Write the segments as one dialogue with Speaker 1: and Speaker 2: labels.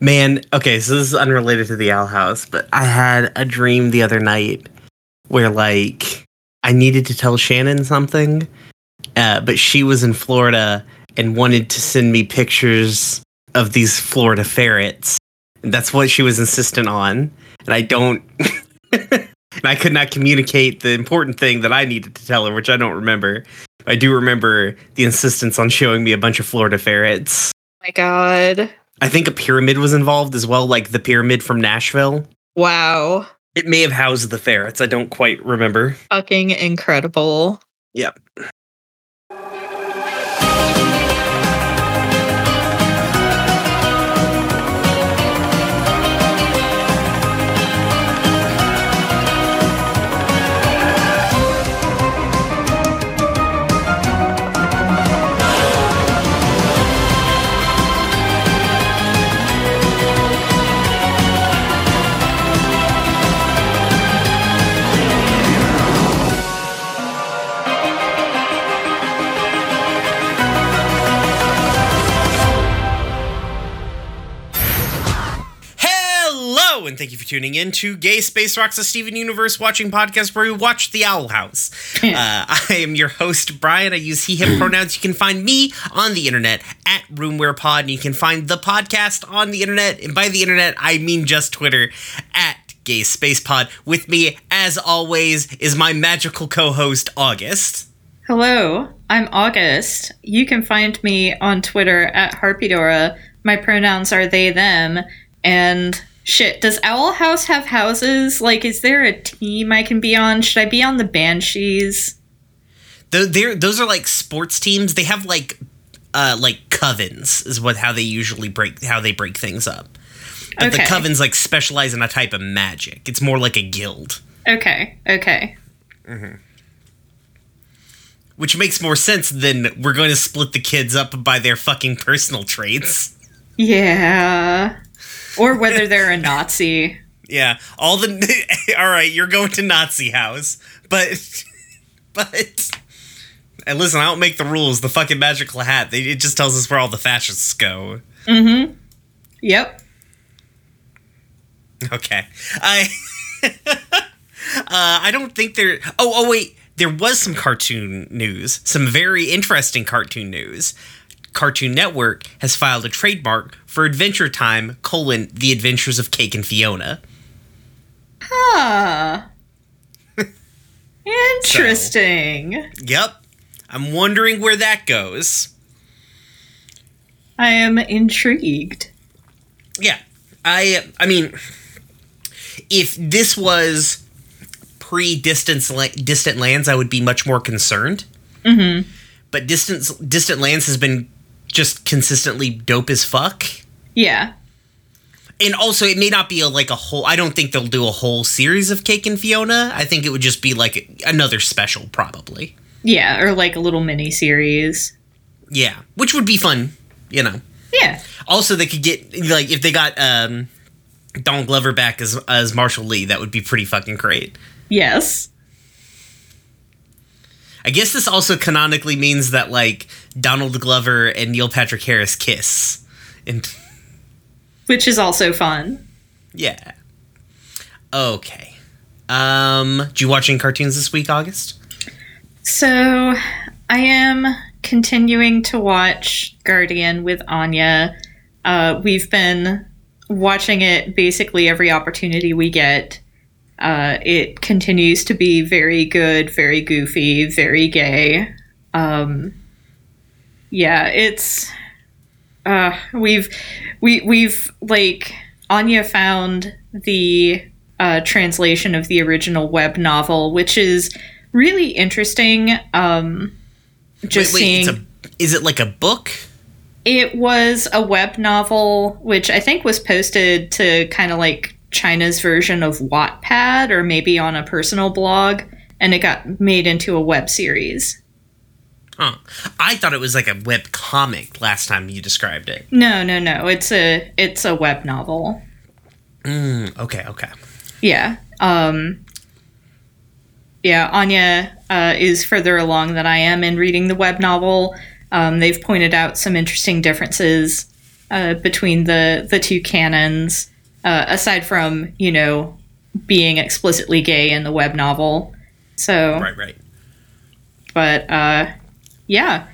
Speaker 1: Man, okay, so this is unrelated to the Owl House, but I had a dream the other night where like I needed to tell Shannon something, uh, but she was in Florida and wanted to send me pictures of these Florida ferrets. And that's what she was insistent on. And I don't and I could not communicate the important thing that I needed to tell her, which I don't remember. I do remember the insistence on showing me a bunch of Florida ferrets.
Speaker 2: my god.
Speaker 1: I think a pyramid was involved as well, like the pyramid from Nashville.
Speaker 2: Wow.
Speaker 1: It may have housed the ferrets. I don't quite remember.
Speaker 2: Fucking incredible.
Speaker 1: Yep. And thank you for tuning in to Gay Space Rocks, a Steven Universe watching podcast where we watch The Owl House. Uh, I am your host, Brian. I use he, him pronouns. You can find me on the internet at Roomware Pod, and you can find the podcast on the internet. And by the internet, I mean just Twitter at Gay Space Pod. With me, as always, is my magical co host, August.
Speaker 2: Hello, I'm August. You can find me on Twitter at Harpydora. My pronouns are they, them. And shit, does Owl House have houses? Like, is there a team I can be on? Should I be on the Banshees?
Speaker 1: They're, those are like sports teams. They have like uh like covens is what how they usually break how they break things up. But the covens like specialize in a type of magic. It's more like a guild,
Speaker 2: Okay, okay.
Speaker 1: which makes more sense than we're going to split the kids up by their fucking personal traits.
Speaker 2: Yeah. Or whether they're a Nazi.
Speaker 1: Yeah, all the all right. You're going to Nazi house, but but. And listen, I don't make the rules. The fucking magical hat. They, it just tells us where all the fascists go.
Speaker 2: Mm-hmm. Yep.
Speaker 1: Okay. I uh, I don't think there Oh, oh wait, there was some cartoon news. Some very interesting cartoon news. Cartoon Network has filed a trademark for Adventure Time: colon, The Adventures of Cake and Fiona.
Speaker 2: Huh. Interesting.
Speaker 1: Yep. I'm wondering where that goes.
Speaker 2: I am intrigued.
Speaker 1: Yeah. I I mean if this was pre-distance la- distant lands, I would be much more concerned.
Speaker 2: Mm-hmm.
Speaker 1: but distance distant lands has been just consistently dope as fuck
Speaker 2: Yeah.
Speaker 1: and also it may not be a, like a whole i don't think they'll do a whole series of cake and fiona i think it would just be like another special probably
Speaker 2: Yeah, or like a little mini series.
Speaker 1: yeah which would be fun you know
Speaker 2: Yeah.
Speaker 1: also they could get like if they got um Donald Glover back as as Marshall Lee, that would be pretty fucking great.
Speaker 2: Yes.
Speaker 1: I guess this also canonically means that like Donald Glover and Neil Patrick Harris kiss. And
Speaker 2: Which is also fun.
Speaker 1: Yeah. Okay. Um, did you watch any cartoons this week, August?
Speaker 2: So I am continuing to watch Guardian with Anya. Uh, we've been watching it basically every opportunity we get. Uh, it continues to be very good, very goofy, very gay. Um, yeah, it's uh, we've we we've like Anya found the uh, translation of the original web novel, which is really interesting. Um, just seeing
Speaker 1: it's a, is it like a book?
Speaker 2: it was a web novel, which I think was posted to kind of like China's version of Wattpad or maybe on a personal blog, and it got made into a web series.
Speaker 1: Huh. I thought it was like a web comic last time you described it.
Speaker 2: No, no, no. It's a it's a web novel.
Speaker 1: Mm, okay, okay.
Speaker 2: Yeah. Um Yeah, Anya uh, is further along than I am in reading the web novel. Um, they've pointed out some interesting differences uh, between the the two canons, uh, aside from you know being explicitly gay in the web novel. So
Speaker 1: Right, right.
Speaker 2: but uh, yeah,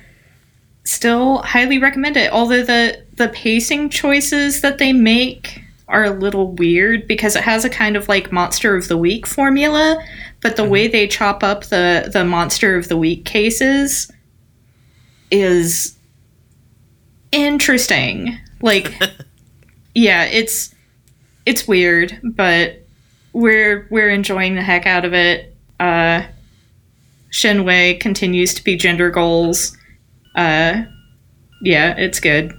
Speaker 2: still highly recommend it. Although the the pacing choices that they make are a little weird because it has a kind of like monster of the week formula, but the way they chop up the the monster of the week cases is interesting. Like, yeah, it's it's weird, but we're we're enjoying the heck out of it. Uh, Shenwei continues to be gender goals. Uh, yeah, it's good.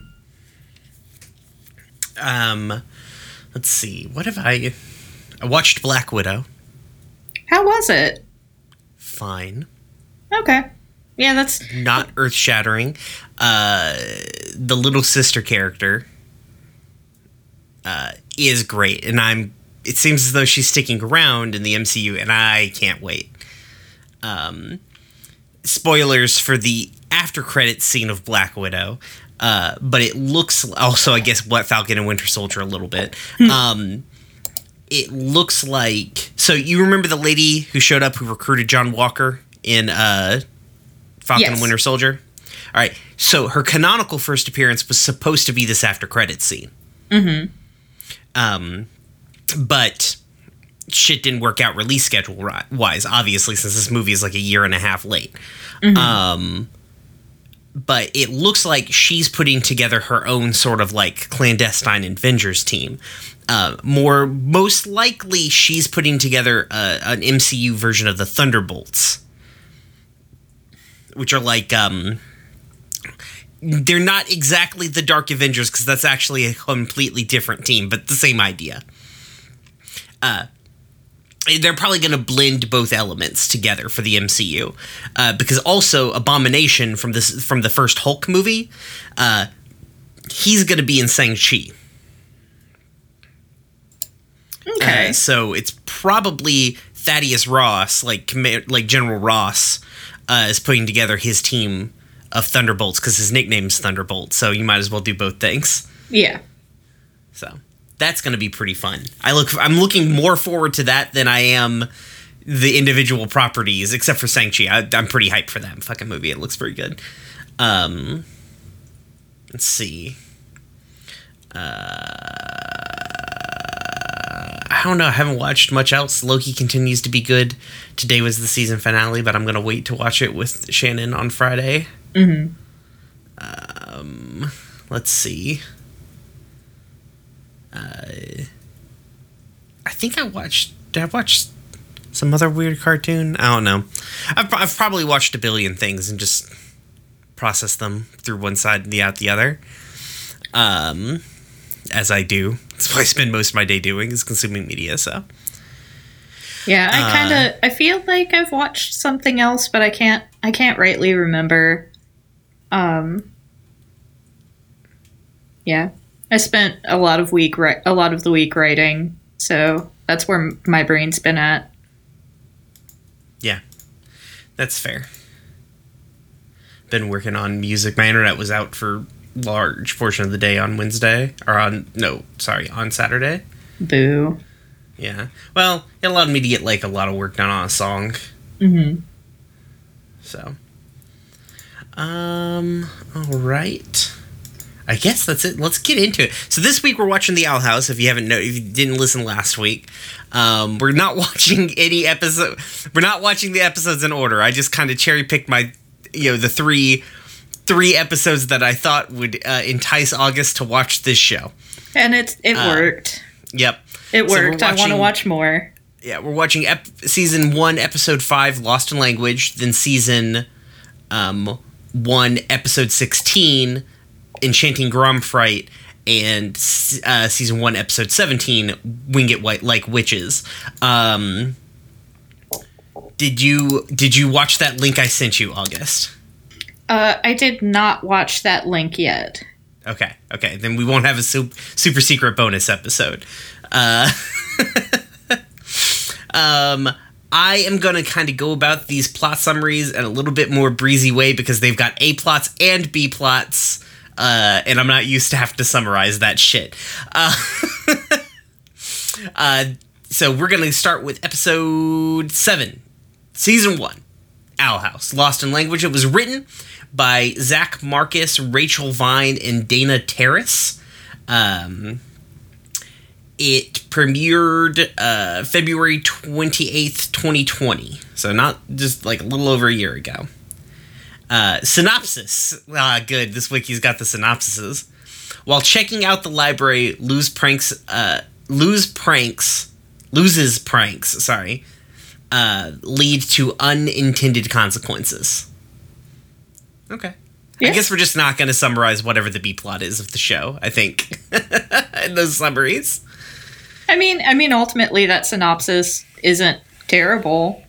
Speaker 1: Um, let's see. What have I? I watched Black Widow.
Speaker 2: How was it?
Speaker 1: Fine.
Speaker 2: Okay. Yeah, that's
Speaker 1: Not earth shattering. Uh, the little sister character uh, is great, and I'm. It seems as though she's sticking around in the MCU, and I can't wait. Um, spoilers for the after credit scene of Black Widow. Uh, but it looks also, I guess, what Falcon and Winter Soldier a little bit. Um, it looks like so. You remember the lady who showed up who recruited John Walker in uh, Falcon
Speaker 2: Yes.
Speaker 1: and Winter Soldier? All right. So her canonical first appearance was supposed to be this after credit scene. Mm-hmm. Um, but shit didn't work out release schedule wise, obviously, since this movie is like a year and a half late. Um, but it looks like she's putting together her own sort of like clandestine Avengers team. Uh, more most likely, she's putting together uh, an MCU version of the Thunderbolts, which are like um, they're not exactly the Dark Avengers because that's actually a completely different team, but the same idea. Uh, they're probably going to blend both elements together for the MCU, uh, because also Abomination from this from the first Hulk movie, uh, he's going to be in Shang Chi.
Speaker 2: okay.
Speaker 1: Uh, so it's probably Thaddeus Ross, like like General Ross, uh, is putting together his team of Thunderbolts because his nickname's Thunderbolt. So you might as well do both things.
Speaker 2: yeah.
Speaker 1: So that's going to be pretty fun. I look. I'm looking more forward to that than I am the individual properties, except for Shang-Chi. I, I'm pretty hyped for that fucking movie. It looks very good. Um, let's see. Uh, I don't know. I haven't watched much else. Loki continues to be good. Today was the season finale, but I'm gonna wait to watch it with Shannon on Friday.
Speaker 2: Mm-hmm.
Speaker 1: Um, let's see. Uh, I think I watched. Did I watch some other weird cartoon? I don't know. I've, I've probably watched a billion things and just processed them through one side and the out the other. Um, as I do. That's what I spend most of my day doing is consuming media. So
Speaker 2: Yeah, I
Speaker 1: Uh,
Speaker 2: kind of I feel like I've watched something else, but I can't I can't rightly remember. Um Yeah. I spent a lot of week ri- a lot of the week writing, so that's where m- my brain's been at.
Speaker 1: yeah, that's fair. Been working on music. My internet was out for large portion of the day on Wednesday or on no, sorry, on Saturday.
Speaker 2: Boo.
Speaker 1: Yeah. Well, it allowed me to get like a lot of work done on a song.
Speaker 2: Mhm.
Speaker 1: So. Um. All right. I guess that's it. Let's get into it. So this week we're watching The Owl House. If you haven't know, if you didn't listen last week, um, we're not watching any episode. We're not watching the episodes in order. I just kind of cherry picked my, you know, the three, three episodes that I thought would uh, entice August to watch this show.
Speaker 2: And it it
Speaker 1: Uh,
Speaker 2: worked.
Speaker 1: Yep.
Speaker 2: It
Speaker 1: so we're
Speaker 2: worked. I want to watch more.
Speaker 1: yeah, we're watching ep- season one, episode five, Lost in Language. Then season um, one, episode sixteen, Enchanting Gromfright, and uh, season one, episode seventeen, Wing It White Like Witches. Um, did you did you watch that link I sent you, August?
Speaker 2: Uh, I did not watch that link yet.
Speaker 1: Okay, okay. Then we won't have a sup- super secret bonus episode. Uh, um, I am going to kind of go about these plot summaries in a little bit more breezy way because they've got A plots and B plots uh, and I'm not used to have to summarize that shit. Uh, uh, so we're gonna start with episode seven, season one, Owl House, Lost in Language. It was written by Zach Marcus, Rachel Vine, and Dana Terrace. Um, it premiered uh, February 28th, 2020. So not just like a little over a year ago. Uh, synopsis. Ah, good. This wiki's got the synopsises. While checking out the library, Luz pranks, uh, Luz pranks, loses pranks, sorry, uh, lead to unintended consequences. Okay.
Speaker 2: Yeah.
Speaker 1: I guess we're just not going to summarize whatever the B plot is of the show. I think in those summaries.
Speaker 2: I mean, I mean, ultimately, that synopsis isn't terrible.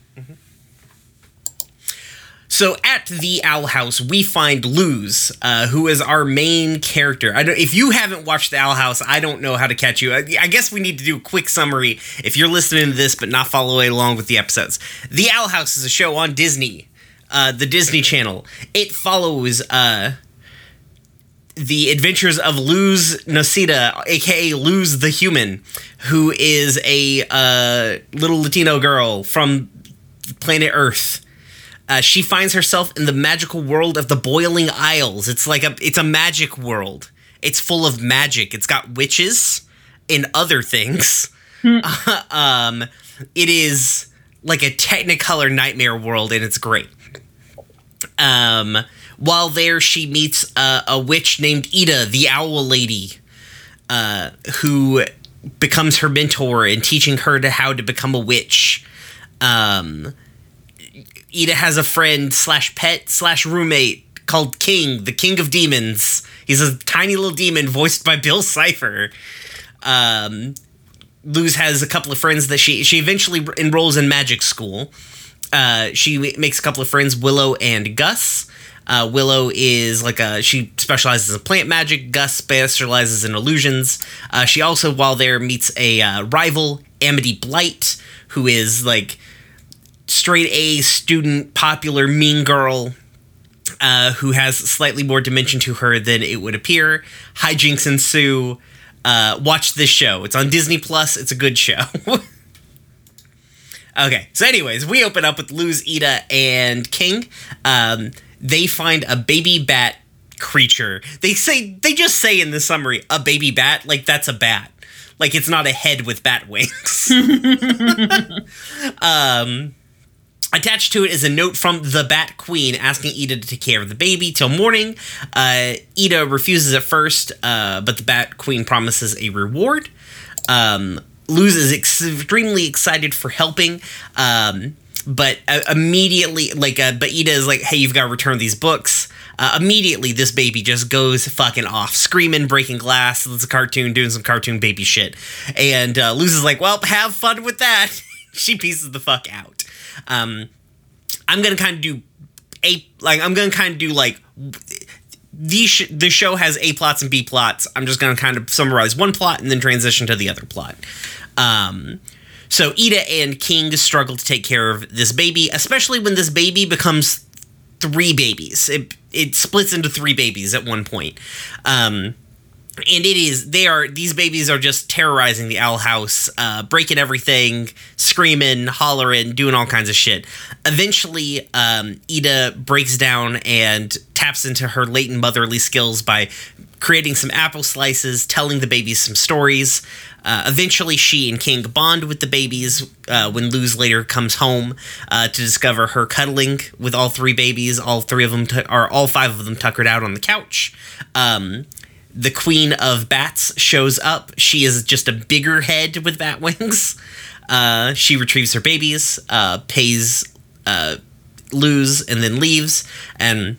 Speaker 1: So at the Owl House, we find Luz, uh, who is our main character. I don't, if you haven't watched the Owl House, I don't know how to catch you. I, I guess we need to do a quick summary if you're listening to this but not following along with the episodes. The Owl House is a show on Disney, uh, the Disney Channel. It follows uh, the adventures of Luz Noceda, aka Luz the Human, who is a uh, little Latino girl from planet Earth. Uh, she finds herself in the magical world of the Boiling Isles. It's like a it's a magic world. It's full of magic. It's got witches and other things. um, it is like a Technicolor nightmare world, and it's great. Um, while there, she meets uh, a witch named Eda, the Owl Lady, uh, who becomes her mentor and teaching her to how to become a witch. Um, Eda has a friend slash pet slash roommate called King, the King of Demons. He's a tiny little demon voiced by Bill Cipher. Um, Luz has a couple of friends that she she eventually enrolls in magic school. Uh, she makes a couple of friends, Willow and Gus. Uh, Willow is like a she specializes in plant magic. Gus specializes in illusions. Uh, she also, while there, meets a uh, rival, Amity Blight, who is like straight A student, popular, mean girl. Uh, who has slightly more dimension to her than it would appear. Hijinks ensue. Uh, watch this show. It's on Disney Plus. It's a good show. okay, so anyways, we open up with Luz, Eda, and King. Um, they find a baby bat creature. They say they just say in the summary a baby bat like that's a bat. Like it's not a head with bat wings. um Attached to it is a note from the Bat Queen asking Eda to take care of the baby till morning. Uh, Eda refuses at first, uh, but the Bat Queen promises a reward. Um, Luz is extremely excited for helping, um, but uh, immediately, like, uh, but Eda is like, "Hey, you've got to return these books." Uh, immediately, this baby just goes fucking off, screaming, breaking glass. It's a cartoon, doing some cartoon baby shit, and uh, Luz is like, "Well, have fun with that." she pieces the fuck out. Um, I'm gonna kind of do a like I'm gonna kind of do like the sh- the show has a plots and b plots. I'm just gonna kind of summarize one plot and then transition to the other plot. Um, so Eda and King struggle to take care of this baby, especially when this baby becomes three babies. It it splits into three babies at one point. Um, and it is they are these babies are just terrorizing the owl house uh, breaking everything screaming hollering doing all kinds of shit. Eventually um, eda breaks down and taps into her latent motherly skills by creating some apple slices telling the babies some stories. Uh, eventually she and king bond with the babies uh, when luz later comes home uh, to discover her cuddling with all three babies. All three of them t- are all five of them tuckered out on the couch. Um, the queen of bats shows up. She is just a bigger head with bat wings. Uh, she retrieves her babies, uh, pays uh, Luz, and then leaves. And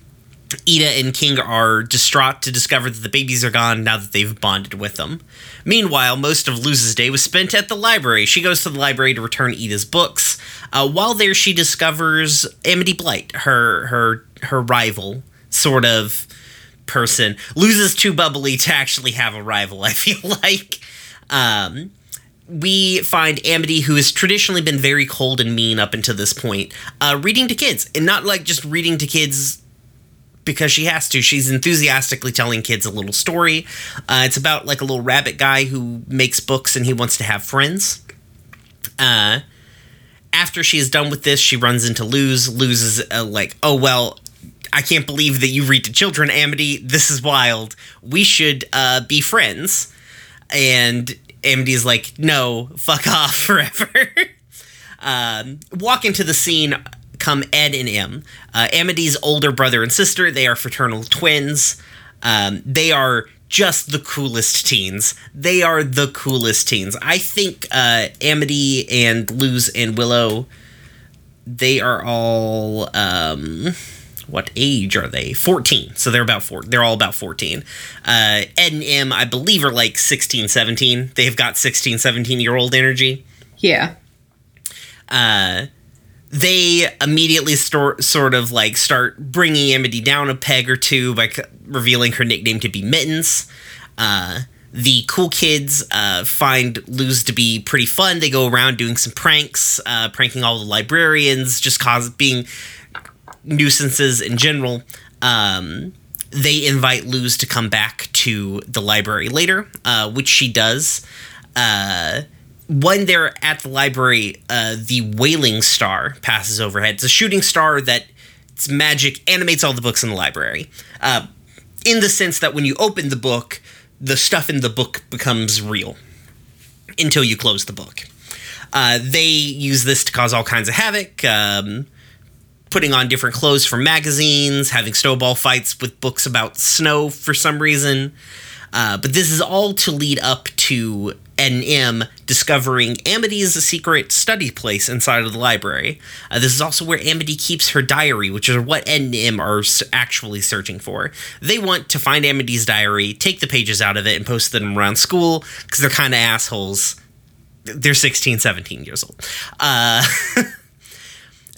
Speaker 1: Eda and King are distraught to discover that the babies are gone now that they've bonded with them. Meanwhile, most of Luz's day was spent at the library. She goes to the library to return Eda's books. Uh, while there, she discovers Amity Blight, her her her rival, sort of person loses too bubbly to actually have a rival i feel like um, we find amity who has traditionally been very cold and mean up until this point uh, reading to kids and not like just reading to kids because she has to. She's enthusiastically telling kids a little story. Uh, it's about like a little rabbit guy who makes books and he wants to have friends. Uh, after she is done with this, she runs into Luz. Luz is uh, like, "Oh well, I can't believe that you read to children, Amity. This is wild. We should uh, be friends." And Amity's like, "No, fuck off forever." um, walk into the scene come Ed and Em. Uh, Amity's older brother and sister. They are fraternal twins. Um, they are just the coolest teens. They are the coolest teens. I think uh, Amity and Luz and Willow, they are all um, what age are they? 14. So they're about four. They're all about 14. Uh, Ed and Em, I believe, are like 16, 17. They've got 16, 17 year old energy.
Speaker 2: Yeah.
Speaker 1: Uh, they immediately store, sort of like start bringing Amity down a peg or two by c- revealing her nickname to be Mittens. Uh, the cool kids uh, find Luz to be pretty fun. They go around doing some pranks, uh, pranking all the librarians, just cause being nuisances in general. Um, they invite Luz to come back to the library later, uh, which she does. Uh, when they're at the library, uh, the Wailing Star passes overhead. It's a shooting star that its magic animates all the books in the library. Uh, in the sense that when you open the book, the stuff in the book becomes real until you close the book. Uh, they use this to cause all kinds of havoc, um, putting on different clothes from magazines, having snowball fights with books about snow for some reason. Uh, but this is all to lead up to NM discovering Amity's secret study place inside of the library. Uh, this is also where Amity keeps her diary, which is what NM are actually searching for. They want to find Amity's diary, take the pages out of it, and post them around school because they're kind of assholes. They're 16, 17 years old. Uh,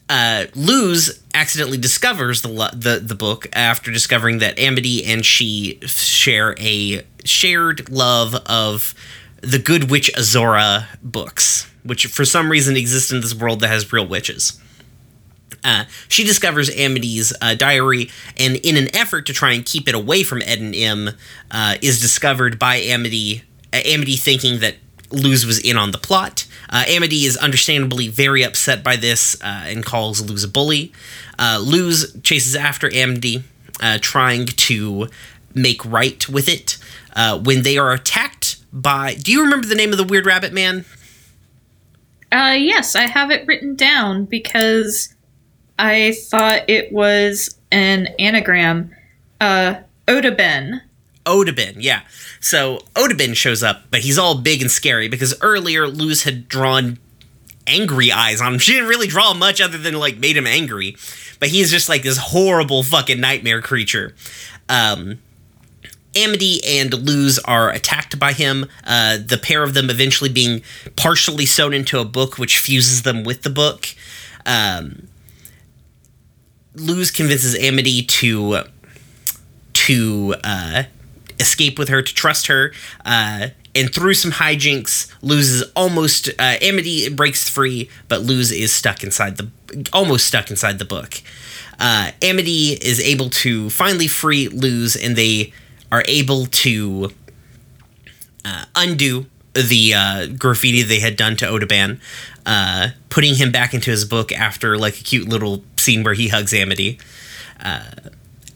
Speaker 1: uh, Luz accidentally discovers the, the the book after discovering that Amity and she share a shared love of the Good Witch Azura books, which for some reason exist in this world that has real witches. Uh, she discovers Amity's uh, diary, and in an effort to try and keep it away from Ed and Em, uh, is discovered by Amity. Uh, Amity thinking that Luz was in on the plot. Uh, Amity is understandably very upset by this uh, and calls Luz a bully. Uh, Luz chases after Amity, trying to make right with it. When they are attacked by. Do you remember the name of the weird rabbit man?
Speaker 2: Uh, yes, I have it written down because I thought it was an anagram. Uh, Otabin.
Speaker 1: Otabin, yeah. So Otabin shows up, but he's all big and scary because earlier Luz had drawn angry eyes on him. She didn't really draw much other than like made him angry, but he's just like this horrible fucking nightmare creature. Um, Amity and Luz are attacked by him. Uh, the pair of them eventually being partially sewn into a book, which fuses them with the book. Um, Luz convinces Amity to to uh, escape with her, to trust her. Uh, and through some hijinks, is almost uh, Amity breaks free, but Luz is stuck inside the almost stuck inside the book. Uh, Amity is able to finally free Luz, and they are able to uh, undo the uh, graffiti they had done to Otabin, uh, putting him back into his book after like a cute little scene where he hugs Amity. Uh,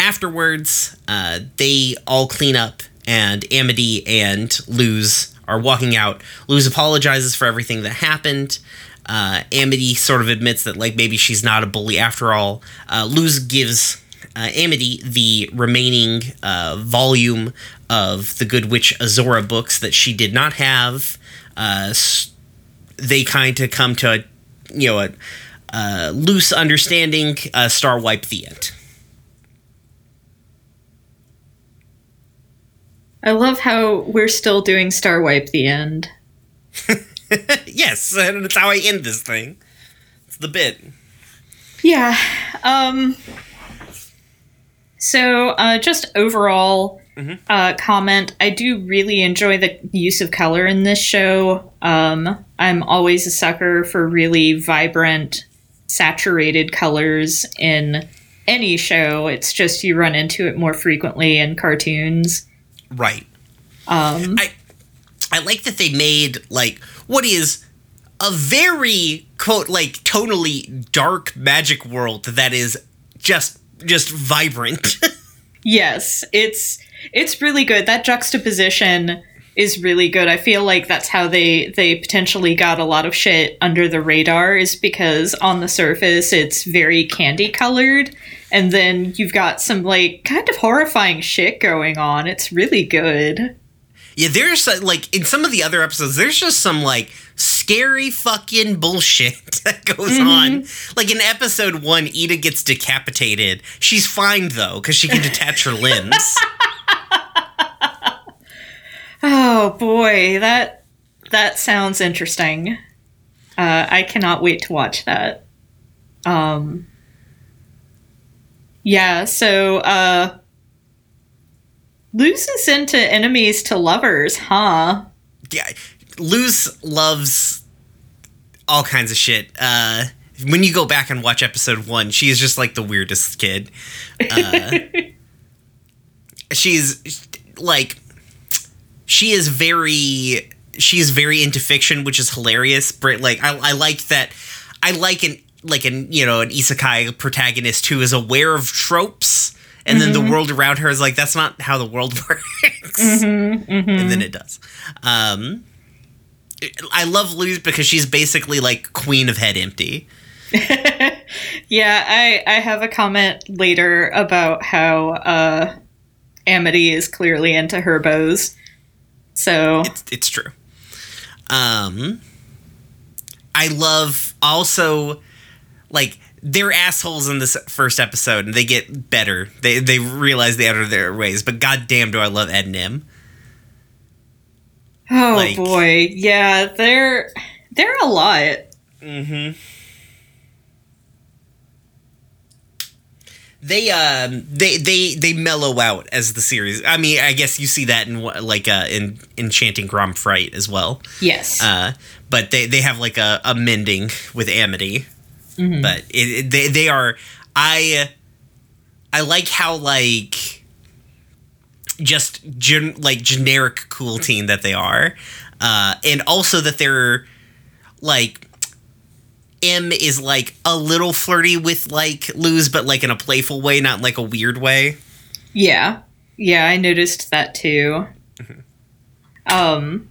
Speaker 1: afterwards, uh, they all clean up, and Amity and Luz are walking out. Luz apologizes for everything that happened. Uh, Amity sort of admits that like maybe she's not a bully after all. Uh, Luz gives uh, Amity the remaining uh, volume of the Good Witch Azura books that she did not have. Uh, they kind of come to a, you know, a, a loose understanding. Uh, Star wipe the end.
Speaker 2: I love how we're still doing Star Wipe the end.
Speaker 1: yes, and that's how I end this thing. It's the bit.
Speaker 2: Yeah. Um so uh just overall uh comment, I do really enjoy the use of color in this show. Um I'm always a sucker for really vibrant saturated colors in any show. It's just you run into it more frequently in cartoons.
Speaker 1: Right.
Speaker 2: Um,
Speaker 1: I I like that they made like what is a very quote like tonally dark magic world that is just just vibrant.
Speaker 2: yes, it's it's really good. That juxtaposition is really good. I feel like that's how they they potentially got a lot of shit under the radar is because on the surface it's very candy colored and then you've got some like kind of horrifying shit going on. It's really good.
Speaker 1: yeah, there's uh, like in some of the other episodes there's just some like scary fucking bullshit that goes on. Like in episode 1 Eda gets decapitated. She's fine though cuz she can detach her limbs.
Speaker 2: Oh boy, that that sounds interesting. Uh, I cannot wait to watch that. Um, yeah, so uh, loses into enemies to lovers, huh?
Speaker 1: yeah, Luz loves all kinds of shit. Uh, when you go back and watch episode one, she is just like the weirdest kid. Uh, she's like, she is very, she is very into fiction, which is hilarious. But like, I, I like that. I like an like an you know an isekai protagonist who is aware of tropes. And then the world around her is like, that's not how the world works. And then it does. Um, I love Luz because she's basically like queen of head empty.
Speaker 2: Yeah, I I have a comment later about how uh, Amity is clearly into herbos. So
Speaker 1: It's, it's true. Um, I love also like they're assholes in this first episode, and they get better. They they realize they enter their ways, but goddamn, do I love Ed and Nim.
Speaker 2: Oh
Speaker 1: Like-
Speaker 2: boy, yeah, they're they're a lot.
Speaker 1: Mm-hmm. They um they they they mellow out as the series. I mean, I guess you see that in like uh in Enchanting Grom Fright as well.
Speaker 2: Yes.
Speaker 1: Uh, but they they have like a, a mending with Amity. But it, it- they they are I I like how like just gen, like generic cool teen that they are, uh, and also that they're like Em is like a little flirty with like Luz, but like in a playful way, not like a weird way.
Speaker 2: yeah. Yeah, I noticed that too. Um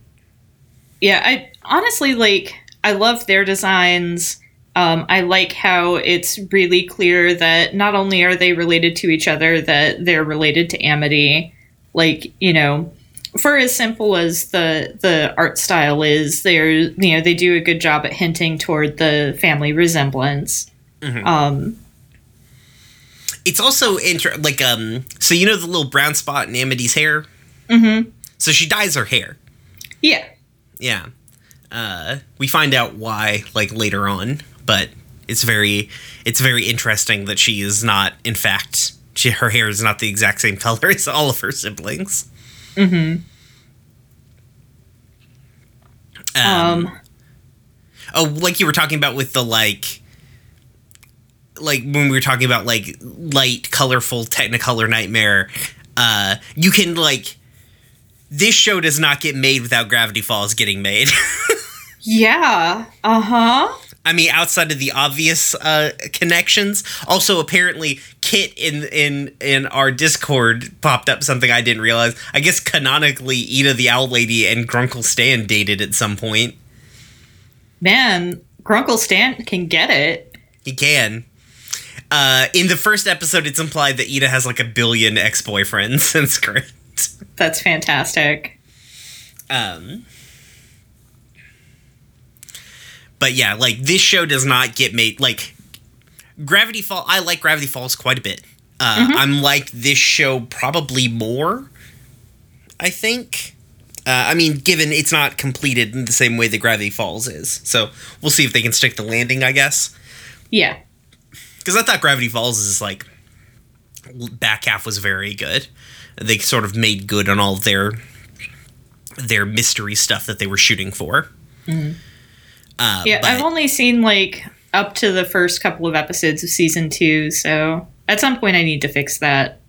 Speaker 2: Yeah, I honestly like I love their designs. Um, I like how it's really clear that not only are they related to each other, that they're related to Amity. Like, you know, for as simple as the the art style is, they're you know, they do a good job at hinting toward the family resemblance. Um
Speaker 1: It's also inter- like um. So you know the little brown spot in Amity's hair.
Speaker 2: mhm.
Speaker 1: So she dyes her hair.
Speaker 2: Yeah.
Speaker 1: Yeah. Uh, we find out why like later on, but it's very it's very interesting that she is not in fact she her hair is not the exact same color as all of her siblings.
Speaker 2: Mm-hmm.
Speaker 1: Um,
Speaker 2: Um
Speaker 1: oh, like you were talking about with the like like when we were talking about like light, colorful Technicolor Nightmare, uh, you can like this show does not get made without Gravity Falls getting made.
Speaker 2: Yeah. Uh huh.
Speaker 1: I mean, outside of the obvious uh, connections, also apparently Kit in in in our Discord popped up something I didn't realize. I guess canonically, Eda the Owl Lady and Grunkle Stan dated at some point.
Speaker 2: Man, Grunkle Stan can get it.
Speaker 1: He can. Uh, in the first episode, it's implied that Eda has like a billion ex boyfriends. That's great.
Speaker 2: That's fantastic.
Speaker 1: Um, but yeah, like this show does not get made like Gravity Fall. I like Gravity Falls quite a bit. Uh, I'm like this show probably more. I think. Uh, I mean, given it's not completed in the same way that Gravity Falls is, so we'll see if they can stick the landing. I guess
Speaker 2: Yeah.
Speaker 1: because I thought Gravity Falls is like back half was very good. They sort of made good on all their their mystery stuff that they were shooting for. Uh,
Speaker 2: Yeah,
Speaker 1: but-
Speaker 2: I've only seen like up to the first couple of episodes of season two, so at some point I need to fix that.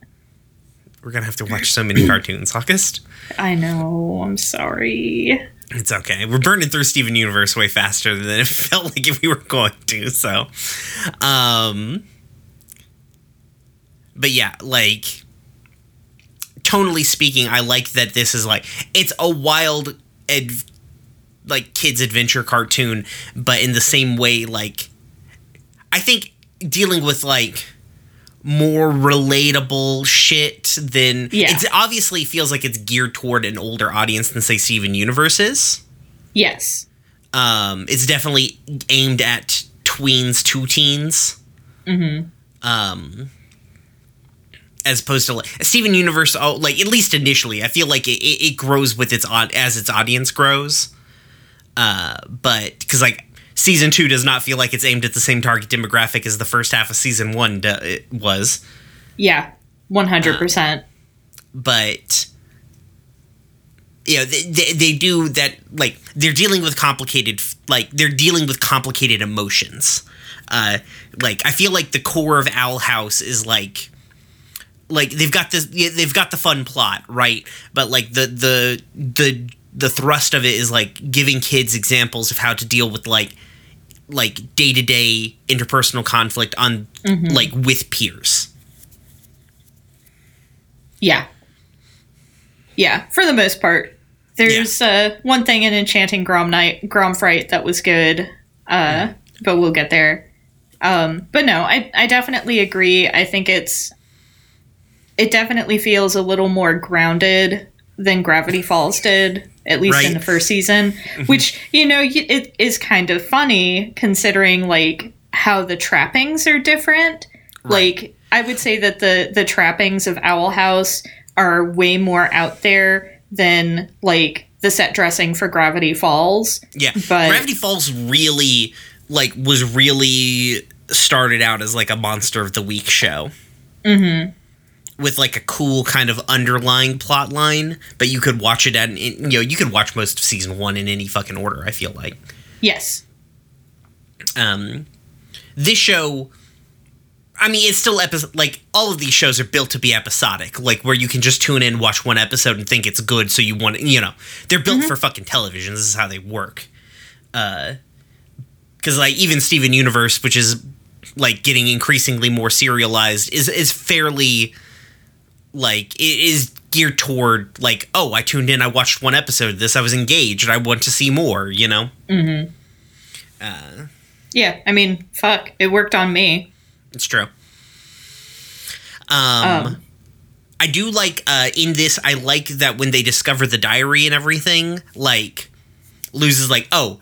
Speaker 1: We're gonna have to watch so many cartoons, August.
Speaker 2: I know. I'm sorry.
Speaker 1: It's okay. We're burning through Steven Universe way faster than it felt like if we were going to. So, um, but yeah, like tonally speaking, I like that this is like it's a wild, ad- like kids adventure cartoon, but in the same way, like I think dealing with like more relatable shit than
Speaker 2: Yeah.
Speaker 1: it obviously feels like it's geared toward an older audience than say Steven Universe is.
Speaker 2: Yes.
Speaker 1: Um, it's definitely aimed at tweens to teens. Mm-hmm. Um, as opposed to like Steven Universe, oh, like at least initially, I feel like it, it, grows with its odd as its audience grows. Uh, but because like season two does not feel like it's aimed at the same target demographic as the first half of season one do- it was.
Speaker 2: Yeah. 100%.
Speaker 1: but you know they, they, they do that like they're dealing with complicated like they're dealing with complicated emotions uh like i feel like the core of owl house is like like they've got this they've got the fun plot right but like the the the the thrust of it is like giving kids examples of how to deal with like like day-to-day interpersonal conflict on like with peers
Speaker 2: Yeah. Yeah, for the most part. There's uh, one thing in Enchanting Grom Night, grom Gromfright that was good, uh, but we'll get there. Um, but no, I, I definitely agree. I think it's it definitely feels a little more grounded than Gravity Falls did, at least in the first season. Which you know it is kind of funny considering like how the trappings are different. Like I would say that the the trappings of Owl House are way more out there than like the set dressing for Gravity Falls.
Speaker 1: Yeah,
Speaker 2: But-
Speaker 1: Gravity Falls really like was really started out as like a monster of the week show. Mm-hmm. With like a cool kind of underlying plot line, but you could watch it at you know you could watch most of season one in any fucking order. I feel like
Speaker 2: Yes.
Speaker 1: um, this show. I mean, it's still episode. Like all of these shows are built to be episodic, like where you can just tune in, watch one episode, and think it's good. So you want, you know, they're built for fucking television. This is how they work. Uh, because like even Steven Universe, which is like getting increasingly more serialized, is is fairly like it is geared toward like, oh, I tuned in, I watched one episode of this, I was engaged, I want to see more. You know.
Speaker 2: Yeah. I mean, fuck. It worked on me.
Speaker 1: It's true. Um, I do like uh in this I like that when they discover the diary and everything, like loses like, "Oh,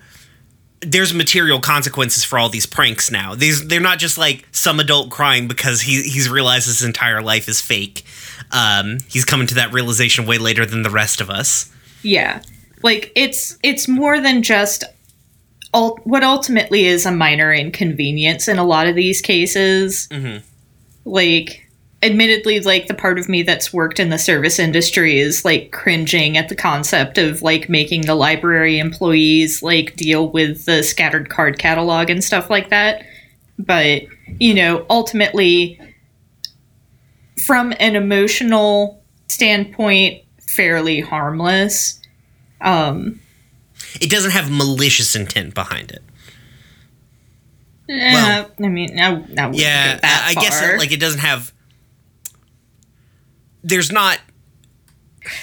Speaker 1: there's material consequences for all these pranks now. These they're not just like some adult crying because he he's realized his entire life is fake. Um, he's coming to that realization way later than the rest of us.
Speaker 2: Yeah. Like it's it's more than just ul- what ultimately is a minor inconvenience in a lot of these cases.
Speaker 1: Mhm.
Speaker 2: Like admittedly like the part of me that's worked in the service industry is like cringing at the concept of like making the library employees like deal with the scattered card catalog and stuff like that. But, you know, ultimately from an emotional standpoint fairly harmless. Um,
Speaker 1: It doesn't have malicious intent behind it.
Speaker 2: eh,
Speaker 1: Well-
Speaker 2: I mean, I, I
Speaker 1: Yeah, I, I guess it, like it doesn't have. There's not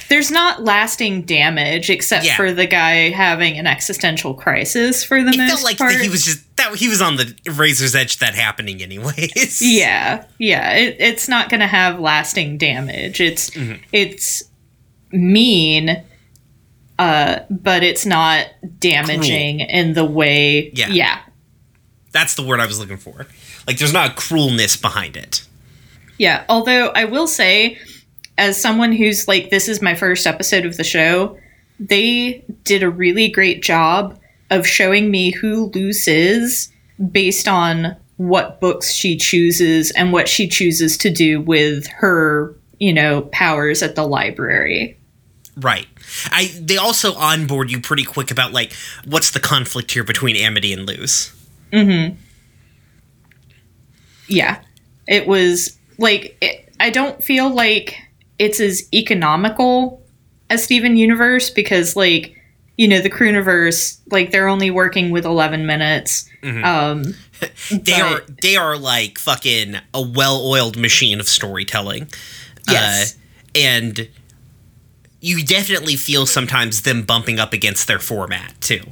Speaker 2: there's not lasting damage except
Speaker 1: Yeah.
Speaker 2: for the guy having an existential crisis for the
Speaker 1: it
Speaker 2: most
Speaker 1: felt like
Speaker 2: part.
Speaker 1: he was just that he was on the razor's edge that happening anyways.
Speaker 2: yeah, yeah. It, it's not going to have lasting damage. It's
Speaker 1: Mm-hmm.
Speaker 2: it's mean, uh, but it's not damaging in the way.
Speaker 1: Yeah.
Speaker 2: yeah,
Speaker 1: That's the word I was looking for. Like there's not a cruelness behind it.
Speaker 2: Yeah, although I will say, as someone who's like, this is my first episode of the show, they did a really great job of showing me who Luz is based on what books she chooses and what she chooses to do with her, you know, powers at the library.
Speaker 1: Right. I they also onboard you pretty quick about like what's the conflict here between Amity and Luz. Mm-hmm.
Speaker 2: Yeah. It was like it, I don't feel like it's as economical as Steven Universe because like you know the Crewniverse like they're only working with 11 minutes. Um
Speaker 1: They are they are like fucking a well-oiled machine of storytelling.
Speaker 2: Yes.
Speaker 1: Uh, and you definitely feel sometimes them bumping up against their format too.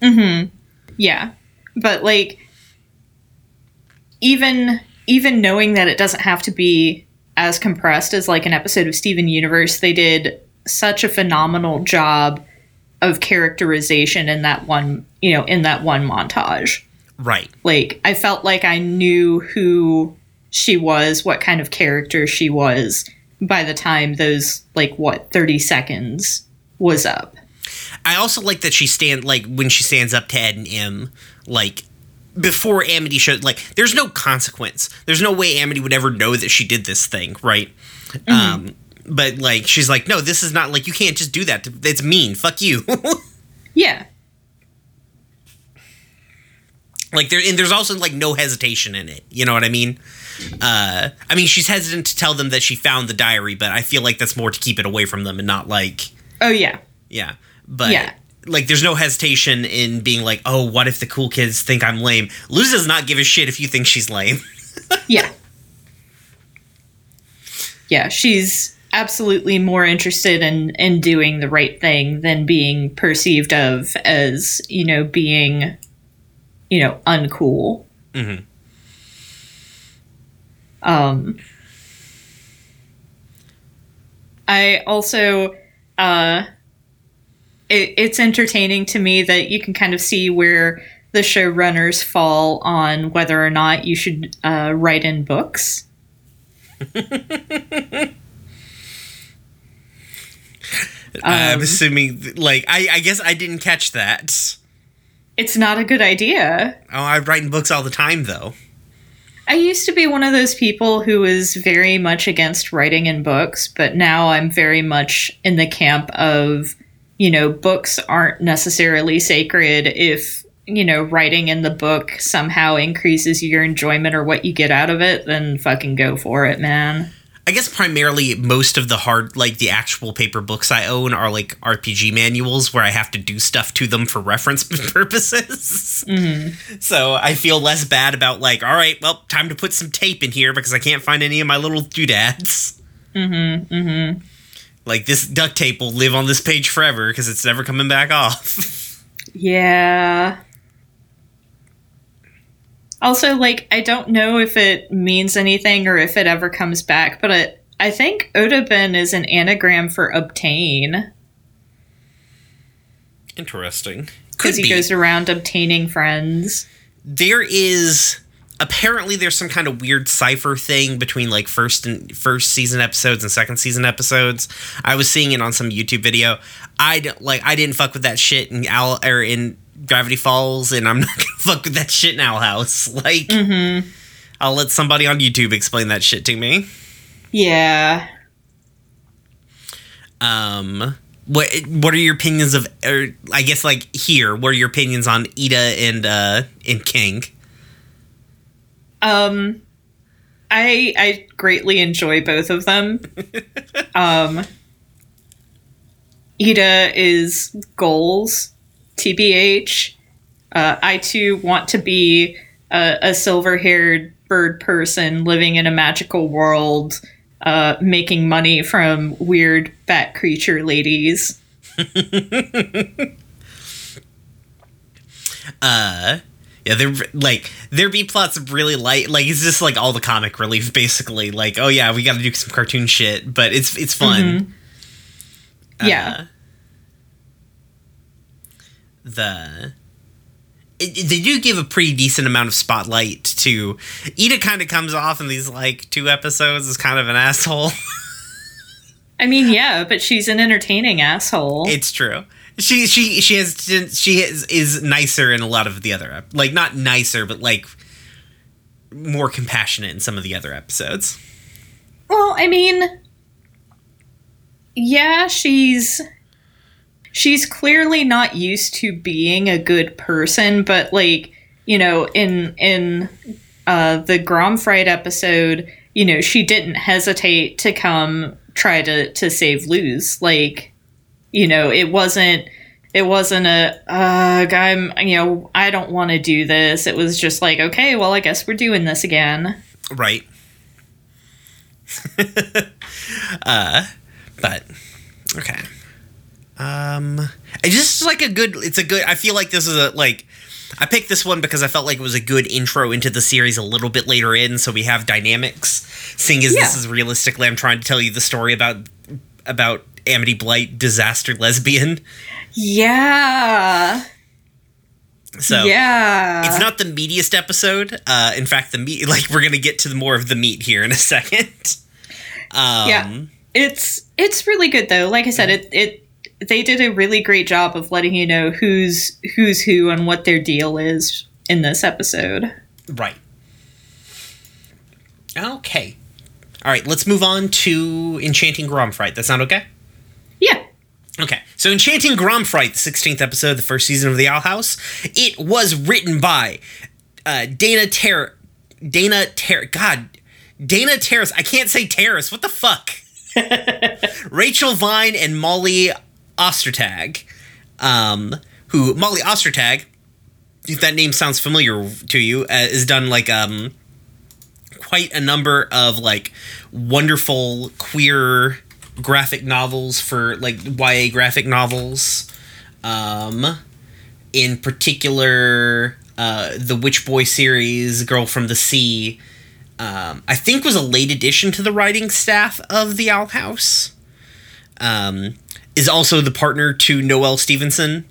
Speaker 1: Mhm.
Speaker 2: Yeah. But like even even knowing that it doesn't have to be as compressed as like an episode of Steven Universe, they did such a phenomenal job of characterization in that one, you know, in that one montage.
Speaker 1: Right.
Speaker 2: Like I felt like I knew who she was, what kind of character she was by the time those like what 30 seconds was up.
Speaker 1: I also like that she stand like when she stands up to Ed and Em, like before Amity showed like there's no consequence. There's no way Amity would ever know that she did this thing, right? Um but like she's like, no, this is not like you can't just do that. It's mean. Fuck you.
Speaker 2: Yeah.
Speaker 1: like there and there's also like no hesitation in it. You know what I mean? Uh I mean she's hesitant to tell them that she found the diary, but I feel like that's more to keep it away from them and not like
Speaker 2: Oh yeah.
Speaker 1: Yeah. But
Speaker 2: Yeah.
Speaker 1: Like there's no hesitation in being like, "Oh, what if the cool kids think I'm lame?" Luz does not give a shit if you think she's lame.
Speaker 2: Yeah. Yeah, she's absolutely more interested in in doing the right thing than being perceived of as, you know, being you know, uncool.
Speaker 1: Mhm.
Speaker 2: Um I also uh it, it's entertaining to me that you can kind of see where the showrunners fall on whether or not you should uh, write in books.
Speaker 1: I'm
Speaker 2: Um,
Speaker 1: assuming like I I guess I didn't catch that.
Speaker 2: It's not a good idea.
Speaker 1: Oh, I write in books all the time though.
Speaker 2: I used to be one of those people who was very much against writing in books, but now I'm very much in the camp of, you know, books aren't necessarily sacred if, you know, writing in the book somehow increases your enjoyment or what you get out of it, then fucking go for it, man.
Speaker 1: I guess primarily most of the hard like the actual paper books I own are like RPG manuals where I have to do stuff to them for reference purposes. So I feel less bad about like, all right, well, time to put some tape in here because I can't find any of my little doodads. Mm-hmm. Mm-hmm. Like this duct tape will live on this page forever because it's never coming back off.
Speaker 2: Yeah. Also, like, I don't know if it means anything or if it ever comes back, but it, I think Otabin is an anagram for obtain
Speaker 1: Interesting.
Speaker 2: Because he
Speaker 1: be.
Speaker 2: goes around obtaining friends.
Speaker 1: there is apparently there's some kind of weird cipher thing between like first and first season episodes and second season episodes. I was seeing it on some YouTube video. I don't like I didn't fuck with that shit in Owl or in Gravity Falls, and I'm not gonna fuck with that shit in Owl House. Like, I'll let somebody on YouTube explain that shit to me.
Speaker 2: Yeah.
Speaker 1: Um, what what are your opinions of? Or I guess like here, what are your opinions on Eda and uh and King?
Speaker 2: Um, I I greatly enjoy both of them. um, Eda is goals, tbh. Uh, I too want to be a, a silver-haired bird person living in a magical world, uh, making money from weird bat creature ladies.
Speaker 1: uh yeah there like there be plots of really light like it's just like all the comic relief basically. Like oh yeah we gotta do some cartoon shit but it's it's fun.
Speaker 2: Yeah.
Speaker 1: Uh, the it, it- they do give a pretty decent amount of spotlight to Eda kind of comes off in these like two episodes as kind of an asshole.
Speaker 2: I mean, yeah, but she's an entertaining asshole.
Speaker 1: it's true she she she has she is is nicer in a lot of the other like not nicer but like more compassionate in some of the other episodes
Speaker 2: Well, I mean, yeah, she's she's clearly not used to being a good person, but like, you know, in in uh the Gromfright episode, you know, she didn't hesitate to come try to to save Luz. Like, you know, it wasn't it wasn't a uh I'm you know, I don't want to do this. It was just like, okay, well, I guess we're doing this again.
Speaker 1: Right. uh, but okay. Um, it's just like a good. It's a good. I feel like this is a like. I picked this one because I felt like it was a good intro into the series a little bit later in, so we have dynamics. Seeing as
Speaker 2: Yeah.
Speaker 1: this is realistically, I'm trying to tell you the story about about Amity Blight, disaster lesbian.
Speaker 2: Yeah.
Speaker 1: So
Speaker 2: yeah.
Speaker 1: It's not the meatiest episode. Uh, in fact, the meat, like we're gonna get to the more of the meat here in a second. Um,
Speaker 2: Yeah. It's it's really good though. Like I said, it it they did a really great job of letting you know who's who's who and what their deal is in this episode.
Speaker 1: Right. Okay. All right. Let's move on to Enchanting Gromfright. That sound okay?
Speaker 2: Yeah.
Speaker 1: Okay, so Enchanting Gromfright, the 16th episode of the first season of The Owl House. It was written by uh, Dana Ter... Dana Ter... God. Dana Terrace. I can't say Terrace. What the fuck? Rachel Vine and Molly Ostertag. Um, who... Molly Ostertag, if that name sounds familiar to you, uh, has done, like, um... Quite a number of, like, wonderful queer graphic novels for like YA graphic novels. Um, in particular, uh, the Witch Boy series, Girl from the Sea, um, I think was a late addition to the writing staff of the Owl House. Um, is also the partner to Noelle Stevenson.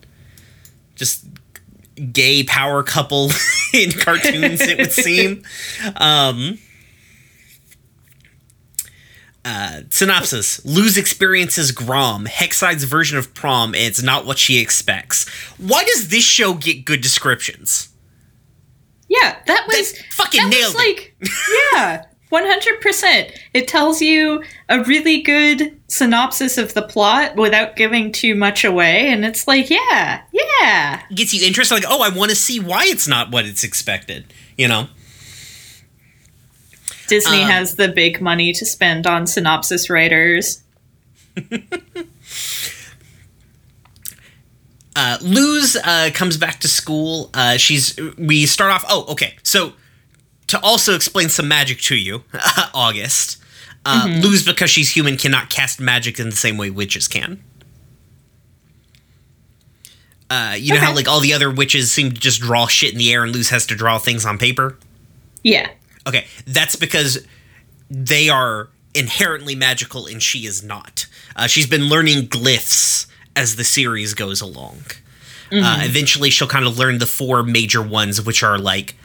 Speaker 1: Just gay power couple in cartoons, it would seem. Um, uh, synopsis Luz experiences Grom, Hexside's version of prom, and it's not what she expects. Why does this show get good descriptions?
Speaker 2: Yeah, that was
Speaker 1: That fucking
Speaker 2: that
Speaker 1: nailed
Speaker 2: was like yeah, one hundred percent. It tells you a really good synopsis of the plot without giving too much away, and it's like yeah, yeah,
Speaker 1: Gets you interested, like, oh, I want to see why it's not what it's expected, you know?
Speaker 2: Disney
Speaker 1: Um,
Speaker 2: has the big money to spend on synopsis writers.
Speaker 1: Uh, Luz uh, comes back to school. Uh, she's we start off. Oh, okay. So to also explain some magic to you, August. Uh, Luz, because she's human, cannot cast magic in the same way witches can. Uh, you know how like all the other witches seem to just draw shit in the air, and Luz has to draw things on paper.
Speaker 2: Yeah,
Speaker 1: Okay, that's because they are inherently magical and she is not. Uh, she's been learning glyphs as the series goes along. Uh, eventually, she'll kind of learn the four major ones, which are like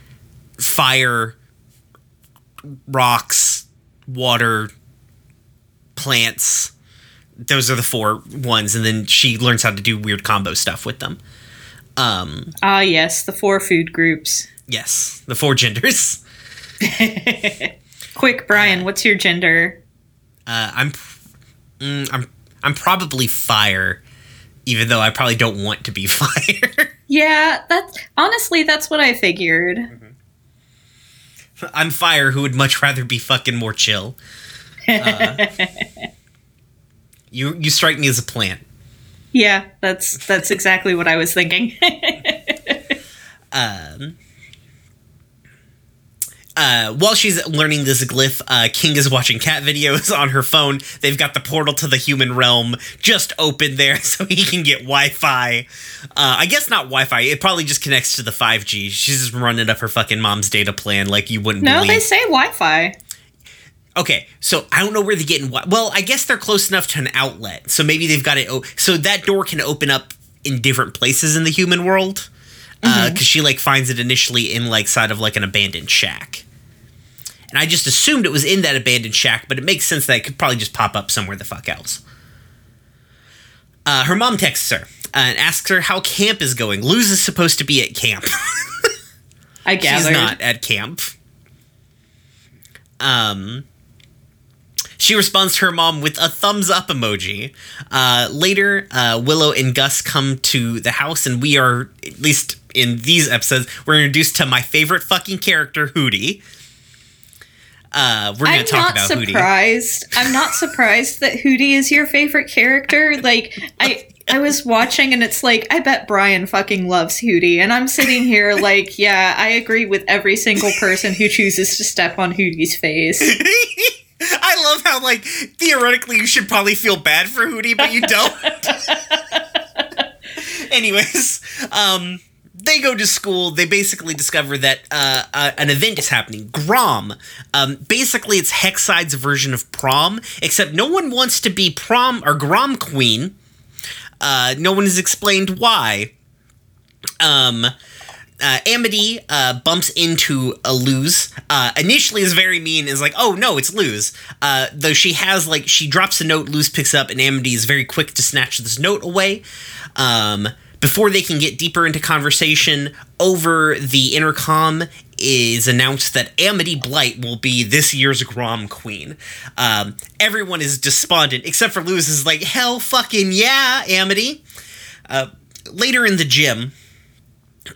Speaker 1: fire, rocks, water, plants. Those are the four ones, and then she learns how to do weird combo stuff with them. Um,
Speaker 2: ah yes, the four food groups.
Speaker 1: yes, the four genders.
Speaker 2: Quick, Brian, what's your gender?
Speaker 1: Uh, I'm, mm, I'm, I'm probably fire, even though I probably don't want to be fire.
Speaker 2: Yeah, that's honestly that's what I figured.
Speaker 1: I'm fire, who would much rather be fucking more chill. Uh, you, you strike me as a plant.
Speaker 2: Yeah, that's that's exactly what I was thinking.
Speaker 1: Um, uh, while she's learning this glyph, uh, King is watching cat videos on her phone. They've got the portal to the human realm just open there so he can get Wi Fi. Uh, I guess not Wi Fi, it probably just connects to the 5G. She's just running up her fucking mom's data plan like you wouldn't
Speaker 2: no,
Speaker 1: believe.
Speaker 2: they say Wi-Fi.
Speaker 1: Okay, so I don't know where they're getting. Wi- Well, I guess they're close enough to an outlet, so maybe they've got it. O- so that door can open up in different places in the human world, because she like finds it initially in like side of like an abandoned shack. And I just assumed it was in that abandoned shack, but it makes sense that it could probably just pop up somewhere the fuck else. Uh, her mom texts her uh, and asks her how camp is going. Luz is supposed to be at camp.
Speaker 2: I
Speaker 1: She's
Speaker 2: gathered.
Speaker 1: not at camp. Um, she responds to her mom with a thumbs up emoji. Uh, later, uh, Willow and Gus come to the house, and we are, at least in these episodes, we're introduced to my favorite fucking character, Hootie. Uh, we're gonna
Speaker 2: I'm
Speaker 1: talk
Speaker 2: not
Speaker 1: about Hootie.
Speaker 2: surprised. I'm not surprised that Hootie is your favorite character. Like I I was watching and it's like I bet Brian fucking loves Hootie and I'm sitting here like, yeah, I agree with every single person who chooses to step on Hootie's face.
Speaker 1: I love how like theoretically you should probably feel bad for Hootie, but you don't. Anyways, um, they go to school. They basically discover that uh, uh, an event is happening. Grom. Um, basically, it's Hexside's version of prom, except no one wants to be prom or Grom queen. Uh, no one has explained why. Um, uh, Amity uh, bumps into a Luz. Uh, initially, is very mean. Is like, oh no, it's Luz. Though she has like she drops a note. Luz picks up, and Amity is very quick to snatch this note away. Um, before they can get deeper into conversation, over the intercom is announced that Amity Blight will be this year's Grom Queen. Um, everyone is despondent except for Luz. Is like, hell, fucking yeah, Amity. Uh, later in the gym,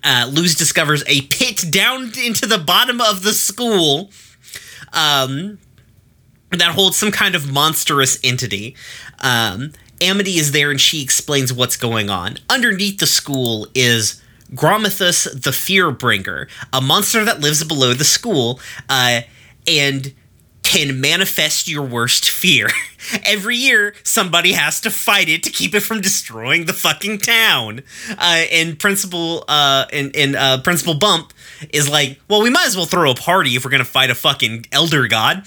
Speaker 1: uh, Luz discovers a pit down into the bottom of the school um, that holds some kind of monstrous entity. Um, Amity is there and she explains what's going on. Underneath the school is Grometheus the Fearbringer, a monster that lives below the school uh, and can manifest your worst fear. Every year, somebody has to fight it to keep it from destroying the fucking town. Uh, and Principal uh, and, and uh, Principal Bump is like, well, we might as well throw a party if we're gonna fight a fucking elder god.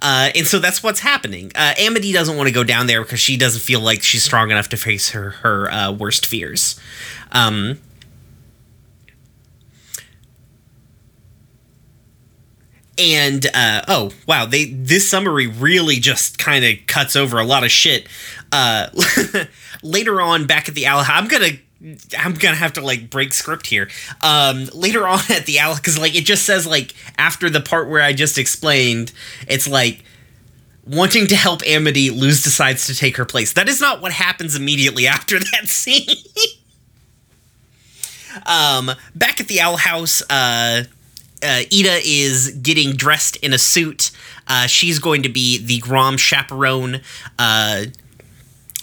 Speaker 1: Uh, and so that's what's happening. Uh, Amity doesn't want to go down there because she doesn't feel like she's strong enough to face her her uh, worst fears. Um, and uh, oh wow they this summary really just kind of cuts over a lot of shit. Uh, later on back at the owl i'm gonna i'm gonna have to like break script here. Um, later on at the owl because like it just says like after the part where i just explained it's like wanting to help amity luz decides to take her place. That is not what happens immediately after that scene. Um, back at the owl house uh, uh, Eda is getting dressed in a suit. Uh, she's going to be the Grom chaperone. Uh,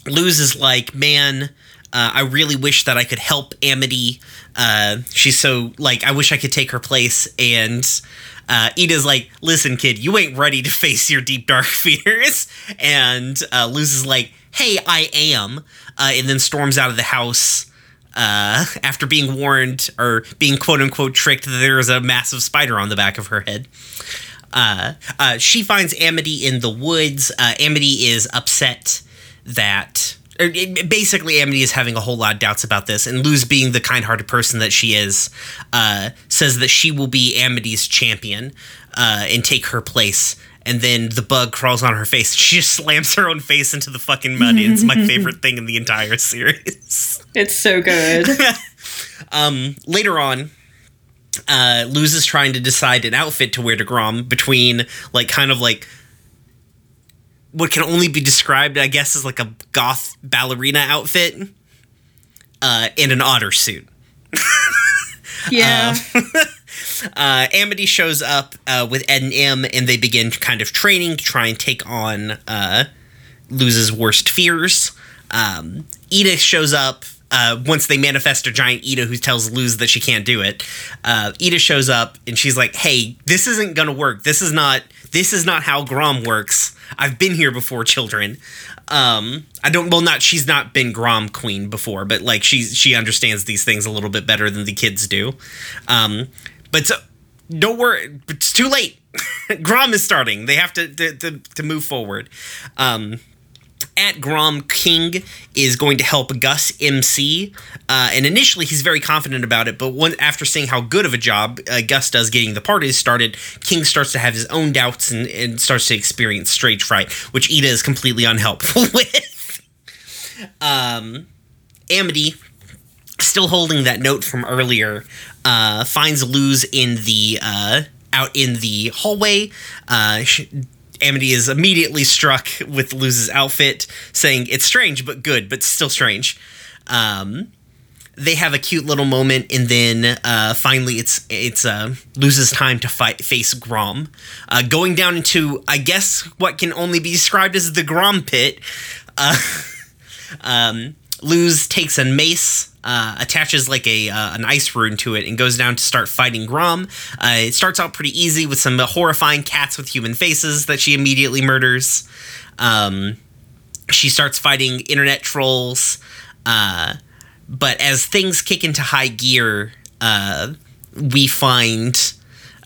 Speaker 1: Luz is like, man, uh, I really wish that I could help Amity. Uh, she's so like, I wish I could take her place. And uh, Eda's like, listen, kid, you ain't ready to face your deep dark fears. And uh, Luz is like, hey, I am. Uh, and then storms out of the house uh, after being warned or being quote unquote tricked that there is a massive spider on the back of her head. Uh, uh, she finds Amity in the woods. Uh, Amity is upset that. it- basically, Amity is having a whole lot of doubts about this, and Luz, being the kind-hearted person that she is, uh, says that she will be Amity's champion uh, and take her place. And then the bug crawls on her face. She just slams her own face into the fucking mud. It's my favorite thing in the entire series.
Speaker 2: It's so good.
Speaker 1: um, later on, uh, Luz is trying to decide an outfit to wear to Grom between like kind of like what can only be described, I guess, as like a goth ballerina outfit uh, and an otter suit.
Speaker 2: Yeah.
Speaker 1: Uh, Amity shows up uh, with Ed and Em, and they begin kind of training to try and take on uh, Luz's worst fears. Um, Eda shows up uh, once they manifest a giant Eda who tells Luz that she can't do it. Uh, Eda shows up and she's like, "Hey, this isn't gonna work. This is not. This is not how Grom works. I've been here before, children. Um, I don't. Well, not she's not been Grom Queen before, but like she's she understands these things a little bit better than the kids do. Um, but so, don't worry. It's too late. Grom is starting. They have to to, to, to move forward. Um, at Grom King is going to help Gus MC, uh, and initially he's very confident about it. But one, after seeing how good of a job uh, Gus does getting the parties started, King starts to have his own doubts and, and starts to experience stage fright, which Eda is completely unhelpful with. um, Amity, still holding that note from earlier, uh, finds Luz in the uh, out in the hallway. Uh, sh- Amity is immediately struck with Luz's outfit, saying it's strange but good, but still strange. Um, they have a cute little moment, and then uh, finally it's it's uh, Luz's time to fight face Grom, uh, going down into I guess what can only be described as the Grom pit. Uh, um, Luz takes a mace, uh, attaches like a uh, an ice rune to it, and goes down to start fighting Grom. Uh, it starts out pretty easy with some horrifying cats with human faces that she immediately murders. Um, she starts fighting internet trolls. Uh, but as things kick into high gear, uh, we find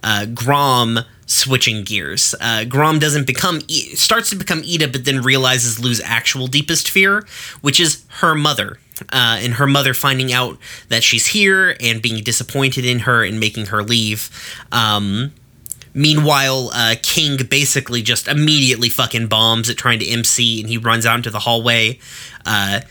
Speaker 1: uh, Grom switching gears. Uh, Grom doesn't become starts to become Eda, but then realizes Luz's actual deepest fear, which is her mother. Uh, and her mother finding out that she's here and being disappointed in her and making her leave. Um, meanwhile, uh, King basically just immediately fucking bombs at trying to MC, and he runs out into the hallway. Uh,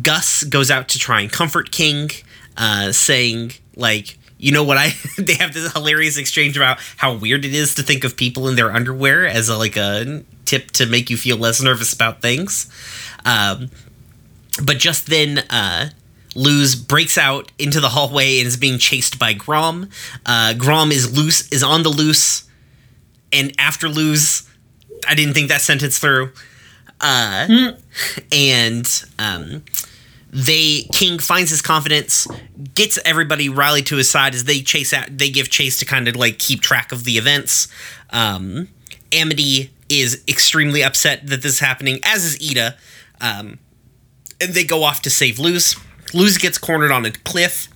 Speaker 1: Gus goes out to try and comfort King, uh, saying like you know what I they have this hilarious exchange about how weird it is to think of people in their underwear as a, like a tip to make you feel less nervous about things. Um, but just then, uh, Luz breaks out into the hallway and is being chased by Grom. Uh, Grom is loose, is on the loose, and after Luz, I didn't think that sentence through. Uh, mm. And um, they King finds his confidence, gets everybody rallied to his side as they chase out. They give chase to kind of like keep track of the events. Um, Amity is extremely upset that this is happening, as is Eda. Um, and they go off to save Luz. Luz gets cornered on a cliff.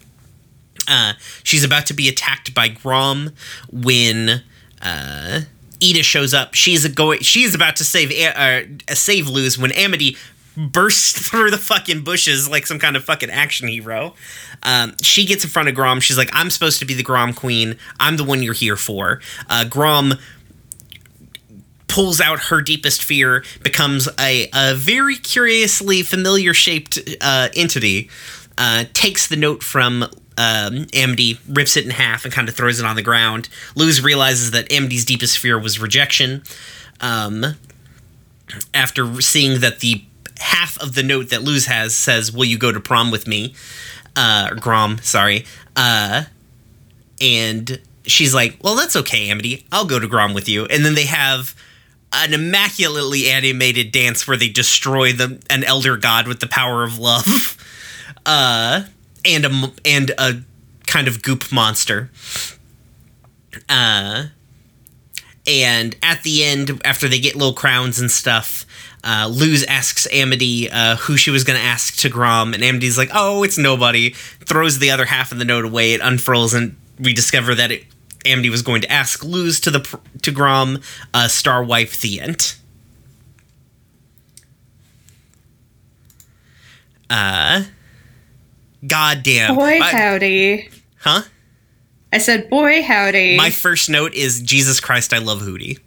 Speaker 1: Uh, she's about to be attacked by Grom when uh, Eda shows up. She's a going. She's about to save uh, save Luz when Amity bursts through the fucking bushes like some kind of fucking action hero. Um, she gets in front of Grom. She's like, I'm supposed to be the Grom queen. I'm the one you're here for. Uh, Grom pulls out her deepest fear, becomes a, a very curiously familiar shaped uh, entity, uh, takes the note from um, Amity, rips it in half, and kind of throws it on the ground. Luz realizes that Amity's deepest fear was rejection. Um, after seeing that the half of the note that Luz has says, "Will you go to prom with me?" Uh, or Grom, sorry. Uh, and she's like, "Well, that's okay, Amity. I'll go to Grom with you." And then they have an immaculately animated dance where they destroy the an elder god with the power of love, uh, and a and a kind of goop monster. Uh, and at the end, after they get little crowns and stuff, uh, Luz asks Amity uh, who she was going to ask to Grom, and Amity's like, "Oh, it's nobody." Throws the other half of the note away. It unfurls, and we discover that it, Amity was going to ask Luz to the to Grom, uh, star wife Theant. Uh, goddamn.
Speaker 2: Boy, howdy.
Speaker 1: Huh?
Speaker 2: I said, boy, howdy.
Speaker 1: My first note is Jesus Christ, I love Hootie.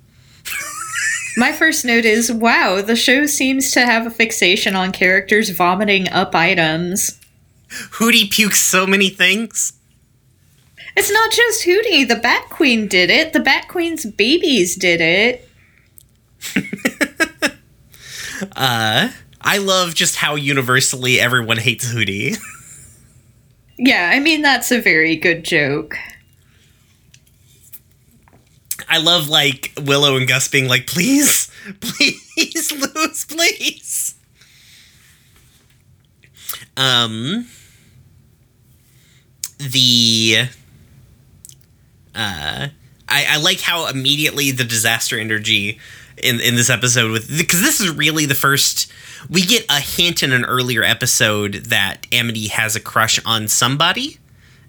Speaker 2: My first note is wow, the show seems to have a fixation on characters vomiting up items.
Speaker 1: Hootie pukes so many things.
Speaker 2: It's not just Hootie. The Bat Queen did it. The Bat Queen's babies did it.
Speaker 1: uh, I love just how universally everyone hates Hootie.
Speaker 2: yeah, I mean, that's a very good joke.
Speaker 1: I love like Willow and Gus being like, please, please, Luz, please. Um, the uh, I, I like how immediately the disaster energy in in this episode with because this is really the first we get a hint in an earlier episode that Amity has a crush on somebody,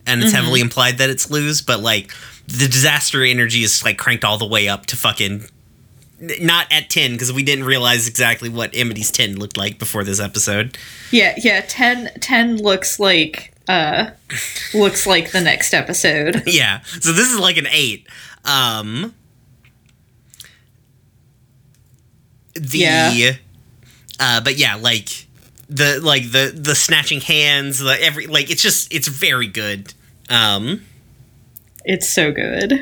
Speaker 1: and it's mm-hmm. heavily implied that it's Luz, but like the disaster energy is like cranked all the way up to fucking not at 10 because we didn't realize exactly what Amity's 10 looked like before this episode.
Speaker 2: Yeah, yeah, 10 10 looks like uh looks like the next episode.
Speaker 1: yeah. So this is like an 8. Um the yeah. uh but yeah, like the like the the snatching hands, the every like it's just it's very good. Um
Speaker 2: it's so good.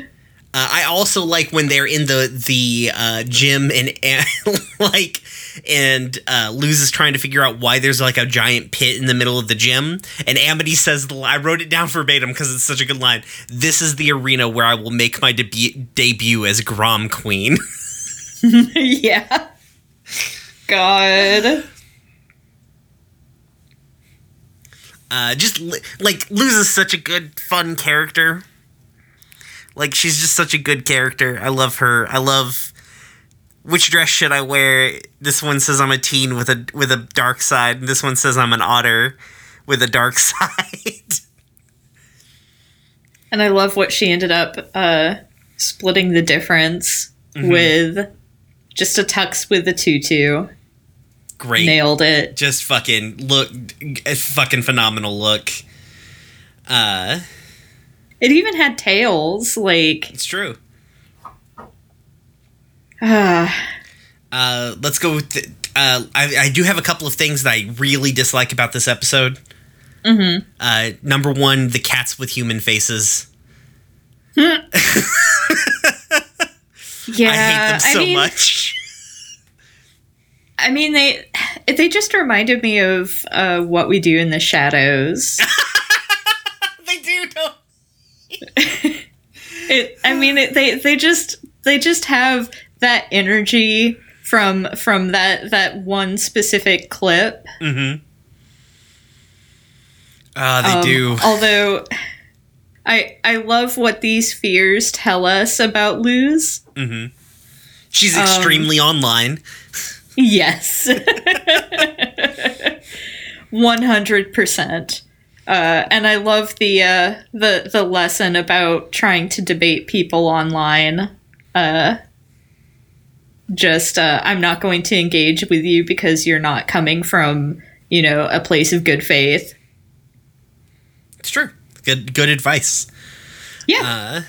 Speaker 1: Uh, I also like when they're in the the uh, gym and, and like and uh, Luz is trying to figure out why there's like a giant pit in the middle of the gym. And Amity says, I wrote it down verbatim because it's such a good line. This is the arena where I will make my debu- debut as Grom Queen.
Speaker 2: yeah. God.
Speaker 1: Uh, just li- like Luz is such a good, fun character. Like she's just such a good character. I love her. I love which dress should I wear? This one says I'm a teen with a with a dark side. This one says I'm an otter with a dark side.
Speaker 2: And I love what she ended up uh, splitting the difference with just a tux with a tutu.
Speaker 1: Great.
Speaker 2: Nailed it.
Speaker 1: Just fucking look a fucking phenomenal look. Uh
Speaker 2: It even had tails. Like,
Speaker 1: it's true.
Speaker 2: ah,
Speaker 1: Uh let's go with the, uh I, I do have a couple of things that I really dislike about this episode.
Speaker 2: mhm.
Speaker 1: Uh number one, the cats with human faces.
Speaker 2: yeah.
Speaker 1: I hate them so
Speaker 2: mean,
Speaker 1: much.
Speaker 2: I mean, they they just reminded me of uh, what we do in the shadows.
Speaker 1: they do don't
Speaker 2: it, I mean, it, they they just they just have that energy from from that that one specific clip.
Speaker 1: Mm-hmm. Uh, they
Speaker 2: Um,
Speaker 1: do.
Speaker 2: Although, I I love what these fears tell us about Luz.
Speaker 1: Mm-hmm. She's
Speaker 2: um,
Speaker 1: extremely online.
Speaker 2: Yes, one hundred percent. Uh, and I love the uh, the the lesson about trying to debate people online. Uh, just uh, I'm not going to engage with you because you're not coming from you know a place of good faith.
Speaker 1: It's true. Good good advice.
Speaker 2: Yeah,
Speaker 1: Uh,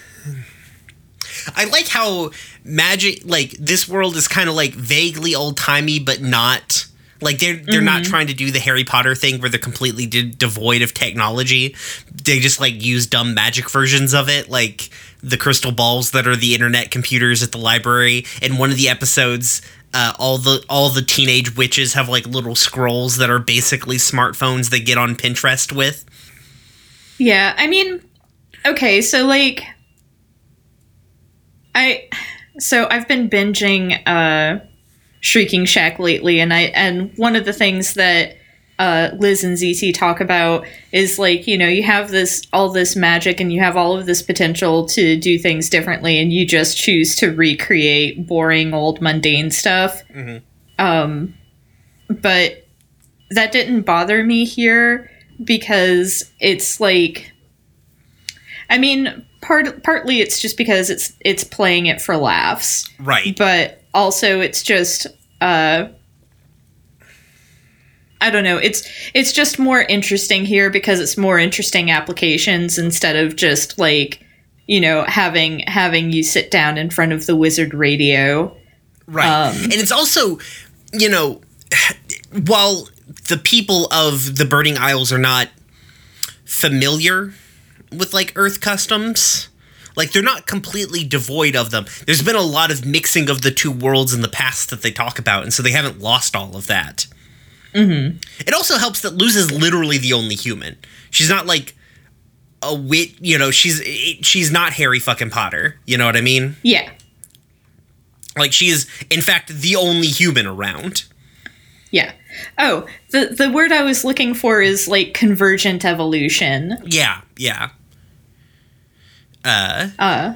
Speaker 1: I like how magic like this world is kind of like vaguely old timey, but not like they're they're not trying to do the Harry Potter thing where they're completely de- devoid of technology. They just like use dumb magic versions of it, like the crystal balls that are the internet computers at the library. In one of the episodes, uh, all the all the teenage witches have like little scrolls that are basically smartphones they get on Pinterest with.
Speaker 2: Yeah, I mean, okay, so like, I, so I've been binging uh, Shrieking Shack lately, and I and one of the things that uh, Liz and ZT talk about is like you know you have this all this magic and you have all of this potential to do things differently, and you just choose to recreate boring old mundane stuff. Um, but that didn't bother me here because it's like I mean part partly it's just because it's it's playing it for laughs
Speaker 1: Right.
Speaker 2: but also it's just uh I don't know. It's it's just more interesting here because it's more interesting applications instead of just like you know having having you sit down in front of the wizard radio.
Speaker 1: Right.
Speaker 2: Um,
Speaker 1: and it's also, you know, while the people of the Burning Isles are not familiar with like Earth customs, like they're not completely devoid of them. There's been a lot of mixing of the two worlds in the past that they talk about, and so they haven't lost all of that. Mm-hmm. It also helps that Luz is literally the only human. She's not like a wit, you know. She's she's not Harry fucking Potter. You know what I mean?
Speaker 2: Yeah.
Speaker 1: Like she is, in fact, the only human around.
Speaker 2: Yeah. Oh, the the word I was looking for is like convergent evolution.
Speaker 1: Yeah, yeah. Uh,
Speaker 2: Uh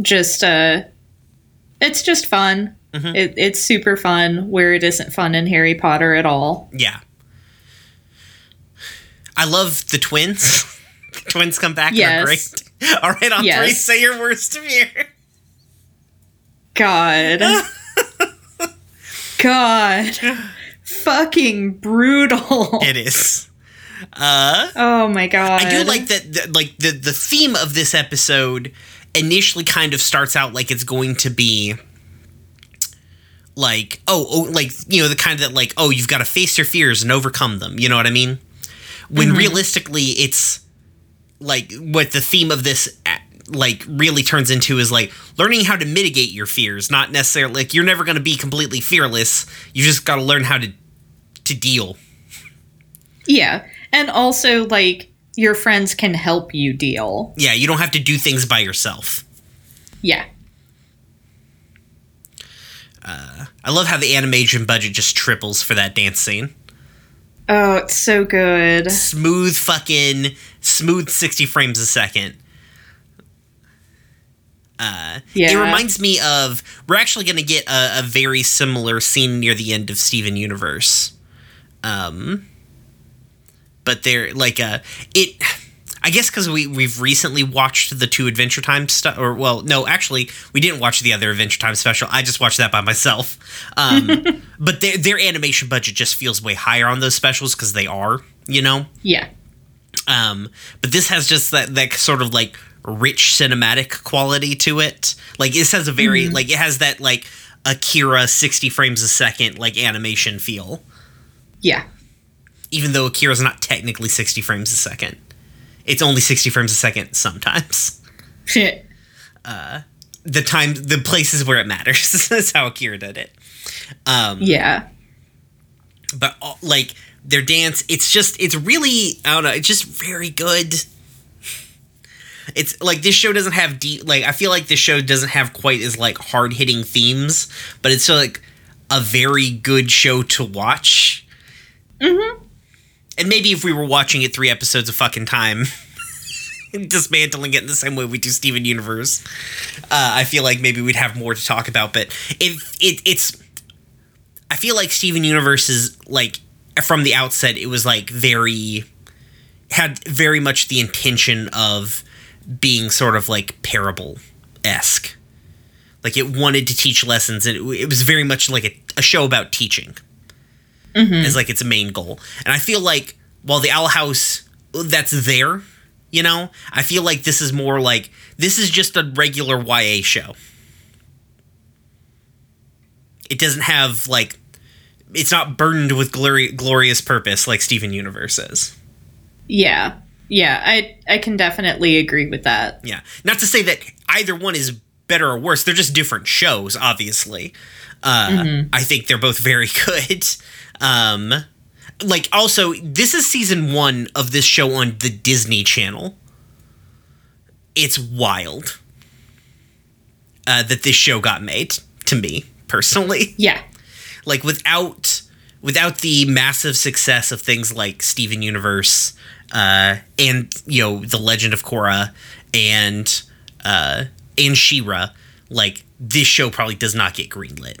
Speaker 2: just uh it's just fun. It, it's super fun where it isn't fun in Harry Potter at all.
Speaker 1: yeah. I love the twins. the twins come back
Speaker 2: Yes.
Speaker 1: great. All right, on
Speaker 2: Yes.
Speaker 1: three, say your worst of year.
Speaker 2: God. God. Fucking brutal.
Speaker 1: It is. Uh,
Speaker 2: Oh my god.
Speaker 1: I do like that. The, like the the theme of this episode initially kind of starts out like it's going to be like oh, oh like you know the kind of that like oh you've got to face your fears and overcome them. You know what I mean? When realistically it's like what the theme of this like really turns into is like learning how to mitigate your fears, not necessarily like you're never going to be completely fearless. You just got to learn how to to deal.
Speaker 2: Yeah. And also like your friends can help you deal.
Speaker 1: Yeah, you don't have to do things by yourself.
Speaker 2: Yeah.
Speaker 1: I love how the animation budget just triples for that dance scene.
Speaker 2: Oh, it's so good.
Speaker 1: Smooth fucking smooth 60 frames a second. Uh,
Speaker 2: Yeah.
Speaker 1: It reminds me of we're actually going to get a, a very similar scene near the end of Steven Universe. Um, but they're like uh it. I guess because we we've recently watched the two Adventure Time stuff, or well, no, actually we didn't watch the other Adventure Time special. I just watched that by myself. Um, but their their animation budget just feels way higher on those specials because they are, you know.
Speaker 2: Yeah.
Speaker 1: Um, but this has just that that sort of like rich cinematic quality to it. Like this has a very like it has that like Akira sixty frames a second like animation feel,
Speaker 2: Yeah.
Speaker 1: Even though Akira's not technically sixty frames a second. It's only sixty frames a second sometimes.
Speaker 2: Shit.
Speaker 1: The time, the places where it matters. That's how Akira did it. Um,
Speaker 2: Yeah.
Speaker 1: but uh, like their dance it's just it's really i don't know it's just very good it's like this show doesn't have deep like i feel like this show doesn't have quite as like hard hitting themes but it's still like a very good show to watch mm-hmm. And maybe if we were watching it three episodes of fucking time and dismantling it in the same way we do steven universe uh, i feel like maybe we'd have more to talk about but if it, it's I feel like Steven Universe is like from the outset it was like very had very much the intention of being sort of like parable esque. Like it wanted to teach lessons and it, it was very much like a, a show about teaching as like its main goal. And I feel like while the Owl House that's there, you know, I feel like this is more like this is just a regular YA show. It doesn't have like it's not burdened with glori- glorious purpose like Steven Universe is.
Speaker 2: Yeah. Yeah. I I can definitely agree with that.
Speaker 1: Yeah. Not to say that either one is better or worse. They're just different shows, obviously. Uh, I think they're both very good. Um, like, also, this is season one of this show on the Disney Channel. It's wild uh, that this show got made, to me, personally.
Speaker 2: Yeah.
Speaker 1: like without without the massive success of things like Steven Universe uh, and you know the Legend of Korra and uh, and She-Ra, like this show probably does not get greenlit.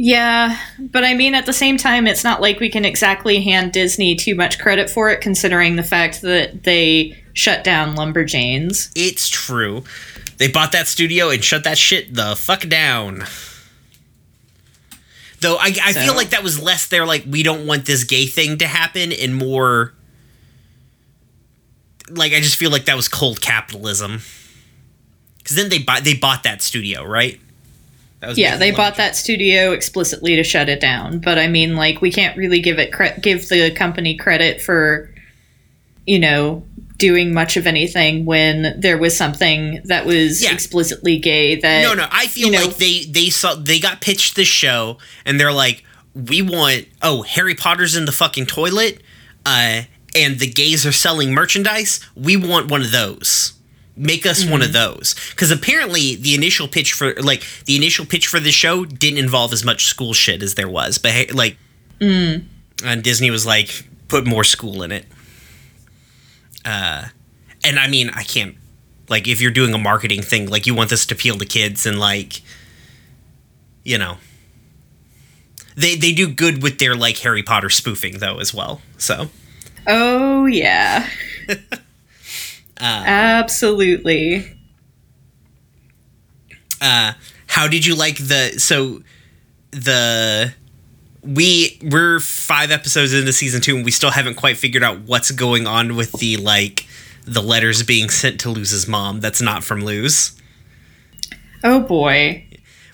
Speaker 2: Yeah, but I mean, at the same time, it's not like we can exactly hand Disney too much credit for it, considering the fact that they shut down Lumberjanes.
Speaker 1: It's true. They bought that studio and shut that shit the fuck down. Though I, I feel like that was less they're like, we don't want this gay thing to happen, and more like I just feel like that was cold capitalism. Because then they bought they bought that studio, right?
Speaker 2: Yeah, they bought that studio explicitly to shut it down. But I mean, like, we can't really give it cre- give the company credit for, you know, doing much of anything when there was something that was
Speaker 1: Yeah.
Speaker 2: explicitly gay. That
Speaker 1: No, no, I feel
Speaker 2: you know-
Speaker 1: like they they saw they got pitched this show and they're like, we want oh Harry Potter's in the fucking toilet, uh, and the gays are selling merchandise. We want one of those. Make us one
Speaker 2: Mm-hmm.
Speaker 1: of those because apparently the initial pitch for like the initial pitch for the show didn't involve as much school shit as there was, but hey, like,
Speaker 2: Mm.
Speaker 1: and Disney was like put more school in it. Uh, and I mean I can't like if you're doing a marketing thing like you want this to appeal to kids and like you know they they do good with their like Harry Potter spoofing though as well. So
Speaker 2: Oh yeah,
Speaker 1: Uh,
Speaker 2: absolutely.
Speaker 1: uh how did you like the so the we we're five episodes into season two and we still haven't quite figured out what's going on with the like the letters being sent to Luz's mom that's not from Luz.
Speaker 2: Oh boy.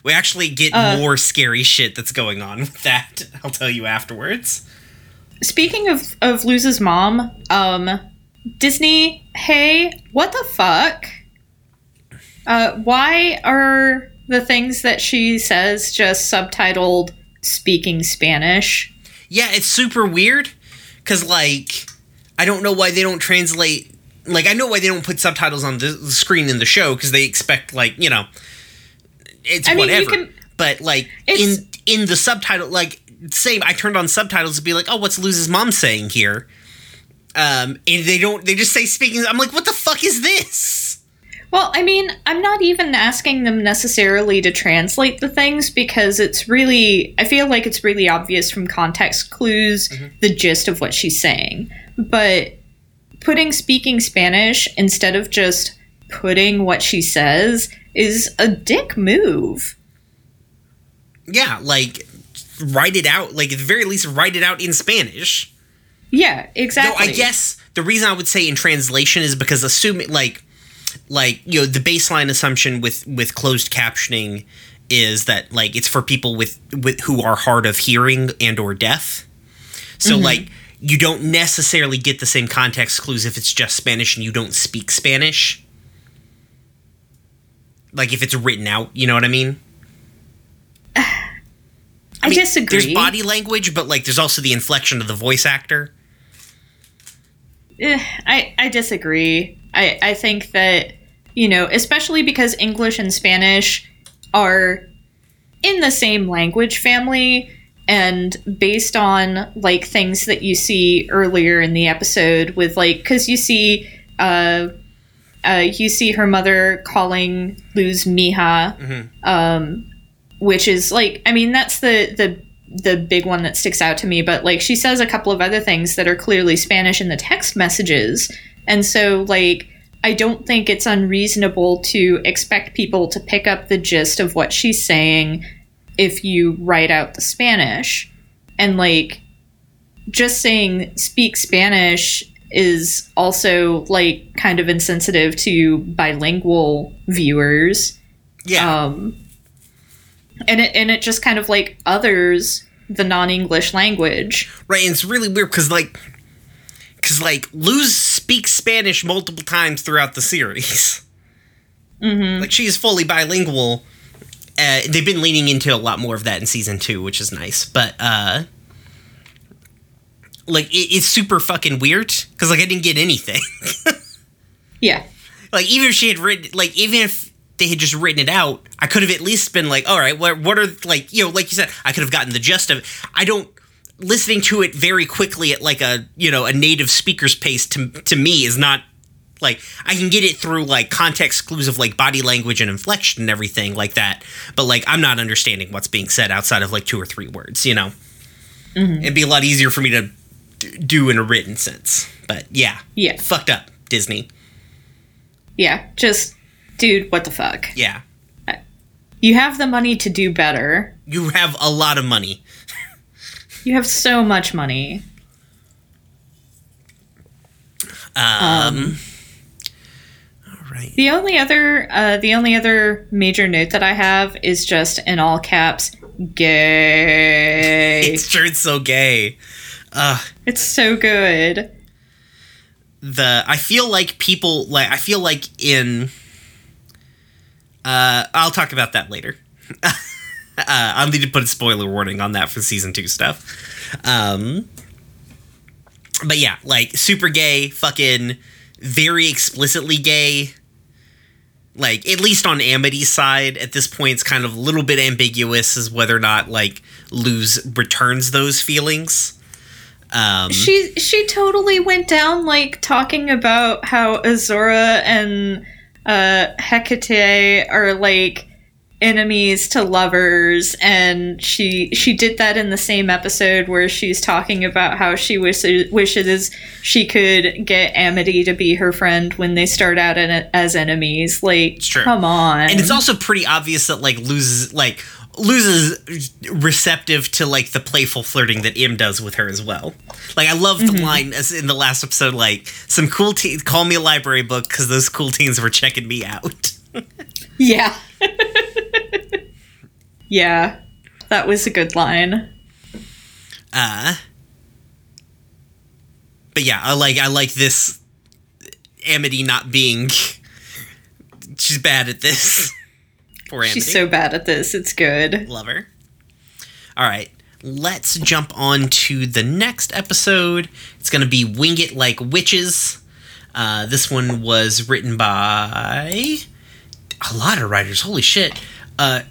Speaker 1: We actually get
Speaker 2: Uh.
Speaker 1: more scary shit that's going on with that. I'll tell you afterwards.
Speaker 2: Speaking of of Luz's mom, um, Disney, hey, what the fuck? Uh, why are the things that she says just subtitled speaking Spanish?
Speaker 1: Yeah, it's super weird because, like, I don't know why they don't translate. Like, I know why they don't put subtitles on the, screen in the show because they expect, like, you know, it's
Speaker 2: I mean,
Speaker 1: whatever.
Speaker 2: can-
Speaker 1: but like in in the subtitle, like, same. I turned on subtitles to be like, oh, what's Luz's mom saying here? Um, and they don't. They just say speaking. I'm like, what the fuck is this?
Speaker 2: Well, I mean, I'm not even asking them necessarily to translate the things because it's really, I feel like it's really obvious from context clues the gist of what she's saying. But putting speaking Spanish instead of just putting what she says is a dick move.
Speaker 1: Yeah, like write it out. Like at the very least, write it out in Spanish.
Speaker 2: Yeah, exactly.
Speaker 1: I guess the reason I would say in translation is because assuming like like you know the baseline assumption with with closed captioning is that like it's for people with with who are hard of hearing and or deaf. So mm-hmm. like you don't necessarily get the same context clues if it's just Spanish and you don't speak Spanish. Like if it's written out, you know what I mean?
Speaker 2: I,
Speaker 1: mean,
Speaker 2: disagree.
Speaker 1: There's body language, but like there's also the inflection of the voice actor.
Speaker 2: Eh, I, I disagree. I, I think that, you know, especially because English and Spanish are in the same language family and based on like things that you see earlier in the episode with like because you see uh uh you see her mother calling Luz Mija um which is like I mean that's the the the big one that sticks out to me but like she says a couple of other things that are clearly Spanish in the text messages. And so like I don't think it's unreasonable to expect people to pick up the gist of what she's saying if you write out the Spanish. And like just saying speak Spanish is also like kind of insensitive to bilingual viewers.
Speaker 1: Yeah.
Speaker 2: um, and it and it just kind of like others the non-English language.
Speaker 1: Right, and it's really weird because like, because like Luz speaks Spanish multiple times throughout the series. Mm-hmm. Like she is fully bilingual. Uh, they've been leaning into a lot more of that in season two, which is nice. But uh, like it, it's super fucking weird because like I didn't get anything.
Speaker 2: Yeah,
Speaker 1: like even if she had written like even if they had just written it out i could have at least been like all right what, what are like you know like you said i could have gotten the gist of it i don't listening to it very quickly at like a you know a native speaker's pace to, to me is not like i can get it through like context clues of like body language and inflection and everything like that but like i'm not understanding what's being said outside of like two or three words you know mm-hmm. it'd be a lot easier for me to do in a written sense but yeah
Speaker 2: Yeah.
Speaker 1: fucked up disney
Speaker 2: yeah. Just, dude, what the fuck?
Speaker 1: yeah
Speaker 2: You have the money to do better.
Speaker 1: you have a lot of money.
Speaker 2: You have so much money.
Speaker 1: Um, all right.
Speaker 2: The only other, uh, the only other major note that I have is just in all caps, gay.
Speaker 1: It's sure it's so gay. Uh,
Speaker 2: it's so good.
Speaker 1: the I feel like people like I feel like in. Uh, I'll talk about that later. uh, I'll need to put a spoiler warning on that for season two stuff. Um, but yeah, like super gay, fucking very explicitly gay. Like at least on Amity's side, at this point, it's kind of a little bit ambiguous as whether or not like Luz returns those feelings. Um,
Speaker 2: She she totally went down like talking about how Azura and uh Hecate are like enemies to lovers and she she did that in the same episode where she's talking about how she wishes wishes she could get Amity to be her friend when they start out in, as enemies like
Speaker 1: true.
Speaker 2: come on
Speaker 1: and it's also pretty obvious that like Luz's like Luz's receptive to like the playful flirting that Em does with her as well. Like I love the line as in the last episode, like some cool teens call me a library book because those cool teens were checking me out.
Speaker 2: yeah yeah that was a good line
Speaker 1: Uh but yeah, I like I like this Amity not being. She's bad at this. Poor.
Speaker 2: She's so bad at this. It's good.
Speaker 1: Love her. All right, let's jump on to the next episode. It's going to be Wing It Like Witches. Uh, this one was written by a lot of writers. Holy shit. Uh,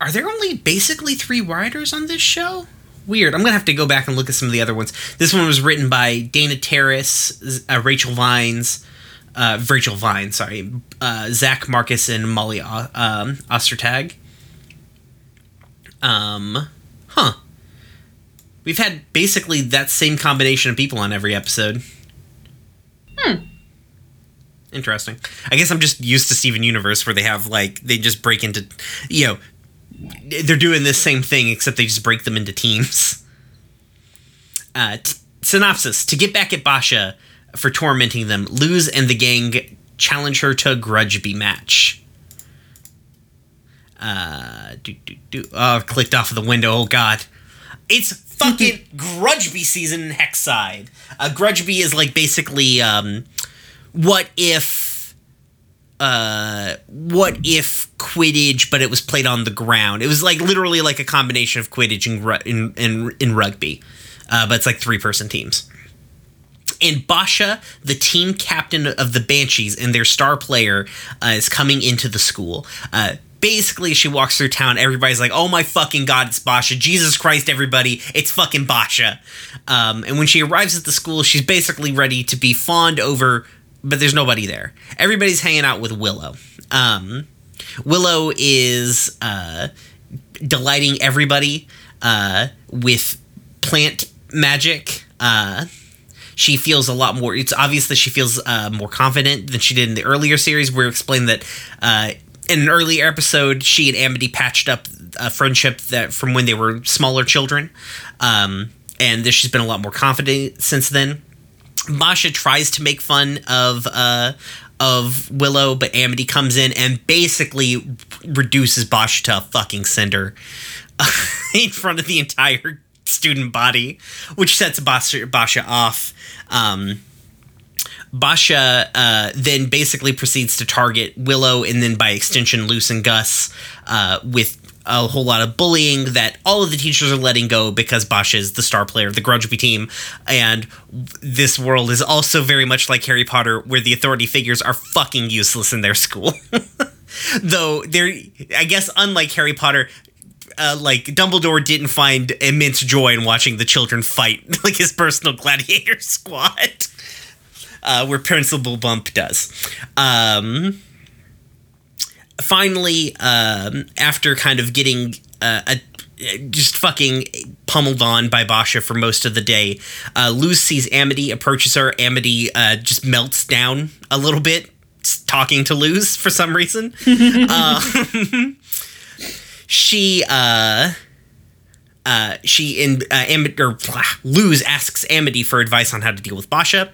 Speaker 1: are there only basically three writers on this show? Weird. I'm gonna have to go back and look at some of the other ones. This one was written by Dana Terrace, uh, Rachel Vines, uh, Rachel Vine, sorry, uh, Zach Marcus, and Molly o- um, Ostertag. Um, huh. We've had basically that same combination of people on every episode.
Speaker 2: Hmm.
Speaker 1: Interesting. I guess I'm just used to Steven Universe where they have like they just break into you know they're doing this same thing except they just break them into teams. Uh, t- synopsis: To get back at Boscha for tormenting them, Luz and the gang challenge her to a grudgeby match. Uh, do, do, do. Oh, clicked off of the window. Oh God, it's fucking Grudgeby season in Hexside. Uh, Grudgeby is like basically um, what if uh what if quidditch but it was played on the ground it was like literally like a combination of quidditch and in, in, in rugby uh, but it's like three person teams and Boscha, the team captain of the Banshees and their star player, uh, is coming into the school. Uh, basically, she walks through town. Everybody's like, "Oh my fucking god, it's Boscha! Jesus Christ, everybody, it's fucking Boscha!" Um, and when she arrives at the school, she's basically ready to be fawned over, but there's nobody there. Everybody's hanging out with Willow. Um, Willow is uh, delighting everybody uh, with plant magic. Uh, she feels a lot more. It's obvious that she feels uh, more confident than she did in the earlier series. Where explained that uh, in an earlier episode, she and Amity patched up a friendship that from when they were smaller children, um, and that she's been a lot more confident since then. Boscha tries to make fun of uh, of Willow, but Amity comes in and basically reduces Boscha to a fucking cinder in front of the entire student body, which sets Boscha, Boscha off. Um, Boscha uh, then basically proceeds to target Willow and then by extension Luz and Gus uh, with a whole lot of bullying that all of the teachers are letting go because Boscha is the star player of the Grudgeby team. And this world is also very much like Harry Potter, where the authority figures are fucking useless in their school. Though they're, I guess, unlike Harry Potter, uh, like Dumbledore didn't find immense joy in watching the children fight, like his personal gladiator squad, uh, where Principal Bump does. Um, finally, um, after kind of getting uh, a just fucking pummeled on by Boscha for most of the day. Uh, Luz sees Amity, approaches her. Amity uh, just melts down a little bit, talking to Luz for some reason. uh, she uh uh she in uh Am- or blah, Luz asks Amity for advice on how to deal with Boscha.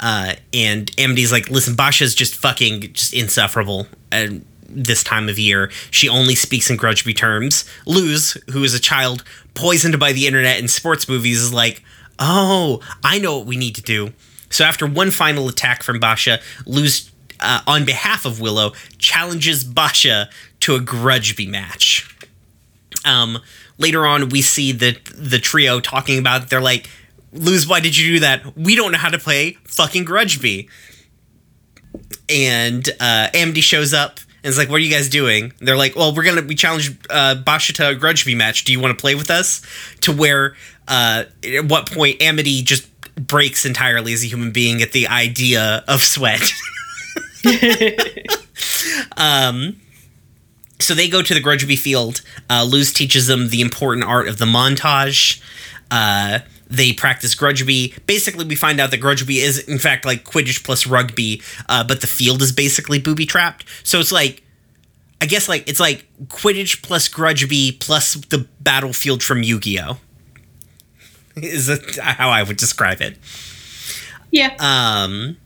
Speaker 1: Uh and Amity's like, listen, Boscha's just fucking just insufferable and this time of year. She only speaks in grudgeby terms. Luz, who is a child poisoned by the internet and sports movies, is like, oh, I know what we need to do. So after one final attack from Boscha, Luz, uh, on behalf of Willow, challenges Boscha to a grudgeby match. Um, later on, we see the the trio talking about. It. They're like, "Luz, why did you do that? We don't know how to play fucking grudgeby." And uh, Amity shows up and is like, "What are you guys doing?" And they're like, "Well, we're gonna we challenge uh, Boscha to a grudgeby match. Do you want to play with us?" To where uh, at what point Amity just breaks entirely as a human being at the idea of sweat. um, so they go to the Grudgeby field. Uh, Luz teaches them the important art of the montage. Uh, they practice Grudgeby. Basically, we find out that Grudgeby is, in fact, like Quidditch plus rugby, uh, but the field is basically booby trapped. So it's like, I guess, like it's like Quidditch plus Grudgeby plus the battlefield from Yu Gi Oh. Is how I would describe it?
Speaker 2: Yeah.
Speaker 1: Um,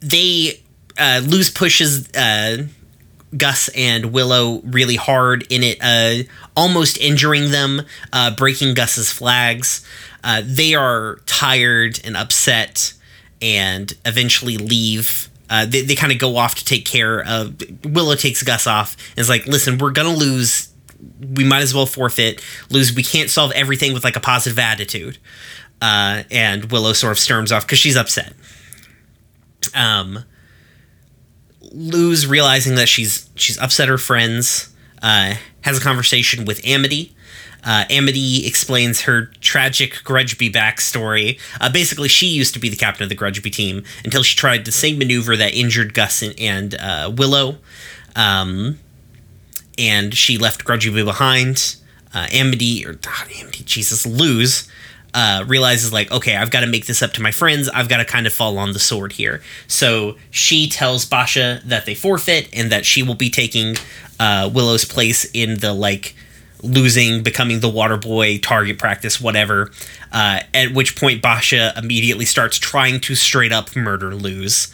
Speaker 1: they uh, Luz pushes uh, Gus and Willow really hard in it, uh, almost injuring them, uh, breaking Gus's flags. Uh, they are tired and upset, and eventually leave. Uh, they they kind of go off to take care of. Willow takes Gus off and is like, "Listen, we're gonna lose. We might as well forfeit. Luz. We can't solve everything with like a positive attitude." Uh, and Willow sort of storms off because she's upset. Um, Luz realizing that she's she's upset her friends, uh, has a conversation with Amity. Uh, Amity explains her tragic Grudgeby backstory. Uh, basically, she used to be the captain of the Grudgeby team until she tried the same maneuver that injured Gus and, and uh, Willow, um, and she left Grudgeby behind. Uh, Amity or Amity, Jesus, Luz uh, realizes like, okay, I've got to make this up to my friends. I've got to kind of fall on the sword here. So she tells Boscha that they forfeit and that she will be taking uh, Willow's place in the like losing, becoming the water boy, target practice, whatever. Uh, at which point Boscha immediately starts trying to straight up murder Luz.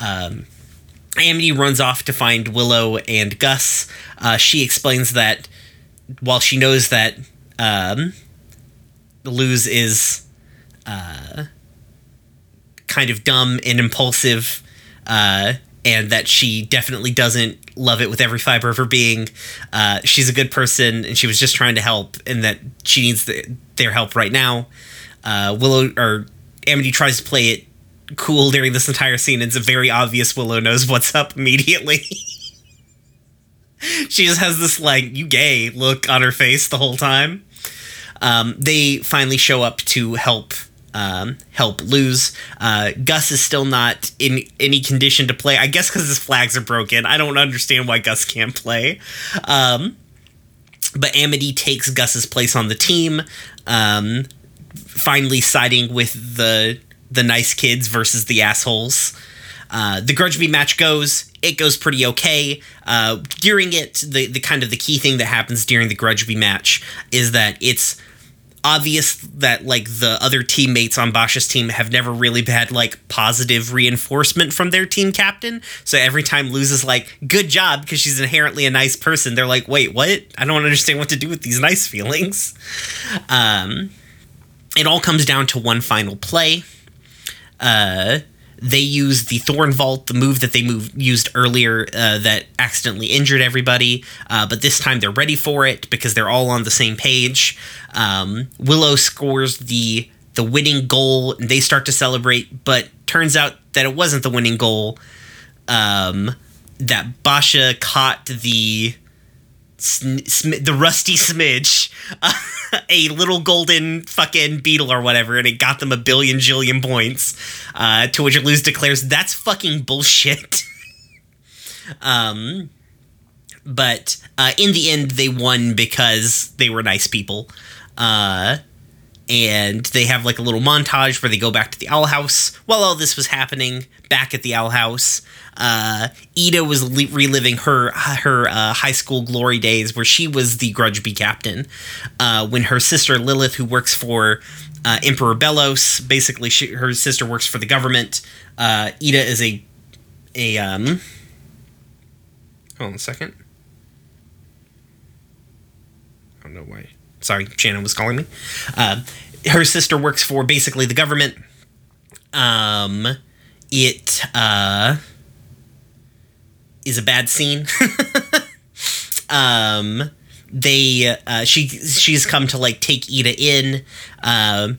Speaker 1: Um, Amity runs off to find Willow and Gus. Uh, she explains that while she knows that um, Luz is uh, kind of dumb and impulsive, uh, and that she definitely doesn't love it with every fiber of her being. Uh, she's a good person, and she was just trying to help, and that she needs the, their help right now. Uh, Willow or Amity tries to play it cool during this entire scene. And it's very obvious Willow knows what's up immediately. she just has this like you gay look on her face the whole time. Um, they finally show up to help um, help Luz. Uh, Gus is still not in any condition to play. I guess because his flags are broken. I don't understand why Gus can't play. Um, but Amity takes Gus's place on the team, um, finally siding with the the nice kids versus the assholes. Uh, the Grudgeby match goes. It goes pretty okay. Uh, during it, the the kind of the key thing that happens during the Grudgeby match is that it's obvious that like the other teammates on Boscha's team have never really had like positive reinforcement from their team captain. So every time Luz is like, good job, because she's inherently a nice person, they're like, wait, what? I don't understand what to do with these nice feelings. Um, it all comes down to one final play. Uh, they use the Thorn Vault, the move that they moved, used earlier uh, that accidentally injured everybody, uh, but this time they're ready for it because they're all on the same page. Um, Willow scores the the winning goal, and they start to celebrate, but turns out that it wasn't the winning goal. Um, that Boscha caught the sm- the rusty smidge, a little golden fucking beetle or whatever, and it got them a billion jillion points. Uh, to which Luz declares that's fucking bullshit. um, but uh, in the end, they won because they were nice people. Uh, and they have like a little montage where they go back to the owl house while all this was happening back at the owl house. Uh, eda was reliving her her uh, high school glory days where she was the grudgeby captain uh, when her sister lilith who works for uh, emperor belos basically she, her sister works for the government. Uh, eda is a a um hold on a second. I don't know why sorry, Shannon was calling me. Uh, her sister works for basically the government. Um, it uh, is a bad scene. um, they uh, she she's come to like take Eda in, um,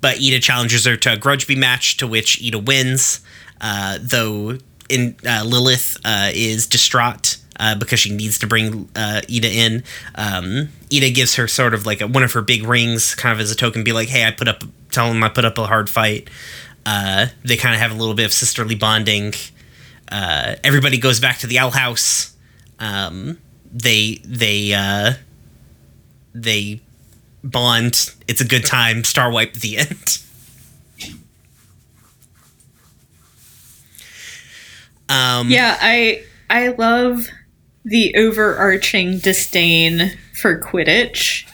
Speaker 1: but Eda challenges her to a Grudgeby match, to which Eda wins. Uh, though in uh, Lilith uh, is distraught uh, because she needs to bring uh, Eda in. Um, Eda gives her sort of like a, one of her big rings, kind of as a token, be like, "Hey, I put up, tell them I put up a hard fight." Uh, they kind of have a little bit of sisterly bonding. Uh, everybody goes back to the owl house. Um, they they uh, they bond. It's a good time. Star wipe the end.
Speaker 2: Um, yeah, I I love the overarching disdain for Quidditch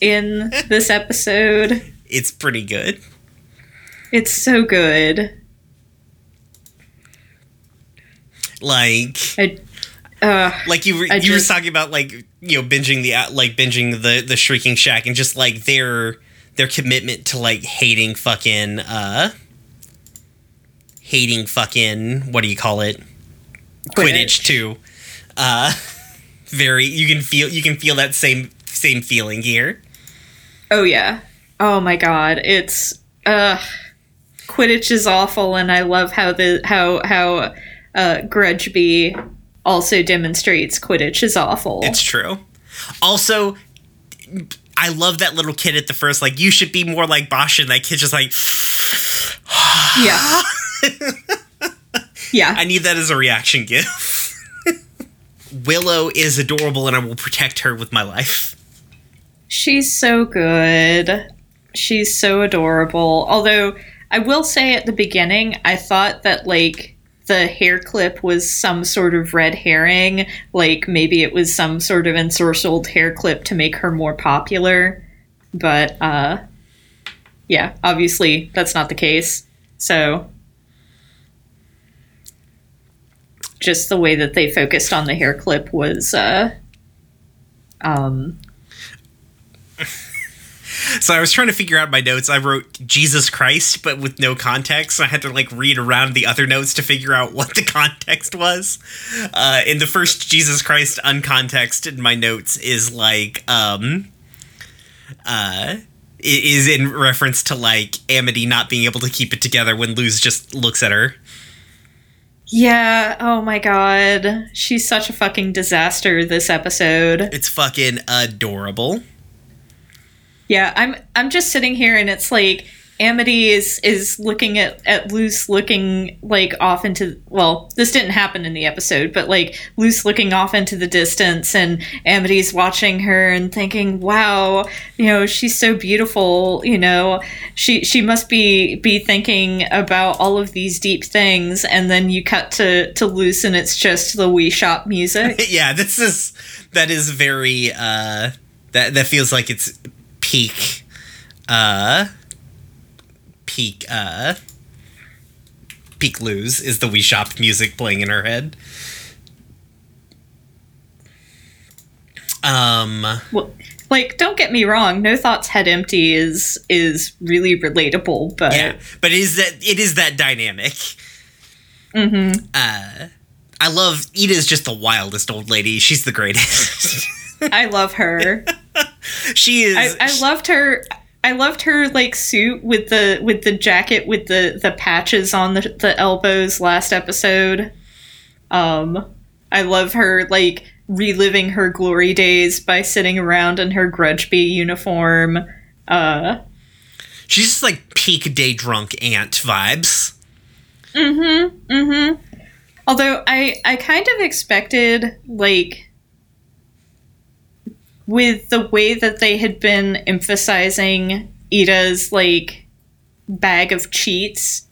Speaker 2: in this episode.
Speaker 1: It's pretty good.
Speaker 2: It's so good.
Speaker 1: Like,
Speaker 2: I, uh,
Speaker 1: like you were, you just, were talking about like you know binging the like binging the the Shrieking Shack and just like their their commitment to like hating fucking uh hating fucking what do you call it? Quidditch,
Speaker 2: Quidditch.
Speaker 1: too. Uh very you can feel you can feel that same same feeling here.
Speaker 2: Oh yeah. Oh my god. It's uh Quidditch is awful and I love how the how how uh Grudgeby also demonstrates Quidditch is awful.
Speaker 1: It's true. Also, I love that little kid at the first, like, you should be more like Bosch, and that kid's just like,
Speaker 2: yeah. yeah.
Speaker 1: I need that as a reaction gif. Willow is adorable, and I will protect her with my life.
Speaker 2: She's so good. She's so adorable. Although I will say at the beginning, I thought that like the hair clip was some sort of red herring. Like maybe it was some sort of ensorcelled hair clip to make her more popular. But uh yeah, obviously that's not the case. So just the way that they focused on the hair clip was uh um
Speaker 1: So I was trying to figure out my notes. I wrote Jesus Christ, but with no context. I had to like read around the other notes to figure out what the context was. Uh, in the first Jesus Christ uncontext in my notes is like um uh is in reference to like Amity not being able to keep it together when Luz just looks at her.
Speaker 2: Yeah, oh my god. She's such a fucking disaster this episode.
Speaker 1: It's fucking adorable.
Speaker 2: Yeah, I'm I'm just sitting here and it's like Amity is is looking at at Luz looking like off into well, this didn't happen in the episode, but like Luz looking off into the distance and Amity's watching her and thinking, "Wow, you know, she's so beautiful, you know. She she must be be thinking about all of these deep things." And then you cut to to Luz and it's just the Wii Shop music.
Speaker 1: yeah, this is that is very uh that that feels like it's peak uh peak uh peak Luz is the Wii Shop music playing in her head. Um
Speaker 2: Well, like, don't get me wrong. No thoughts head empty is is really relatable, but
Speaker 1: yeah, but it is that it is that dynamic.
Speaker 2: Mhm.
Speaker 1: Uh I love Eda's just the wildest old lady. She's the greatest.
Speaker 2: I love her.
Speaker 1: she is
Speaker 2: I, I loved her. I loved her like suit with the with the jacket with the the patches on the the elbows last episode. Um, I love her like reliving her glory days by sitting around in her Grudgeby uniform. Uh,
Speaker 1: she's just like peak day drunk aunt vibes. Mm-hmm. Mm-hmm.
Speaker 2: Although I I kind of expected like with the way that they had been emphasizing Eda's like bag of cheats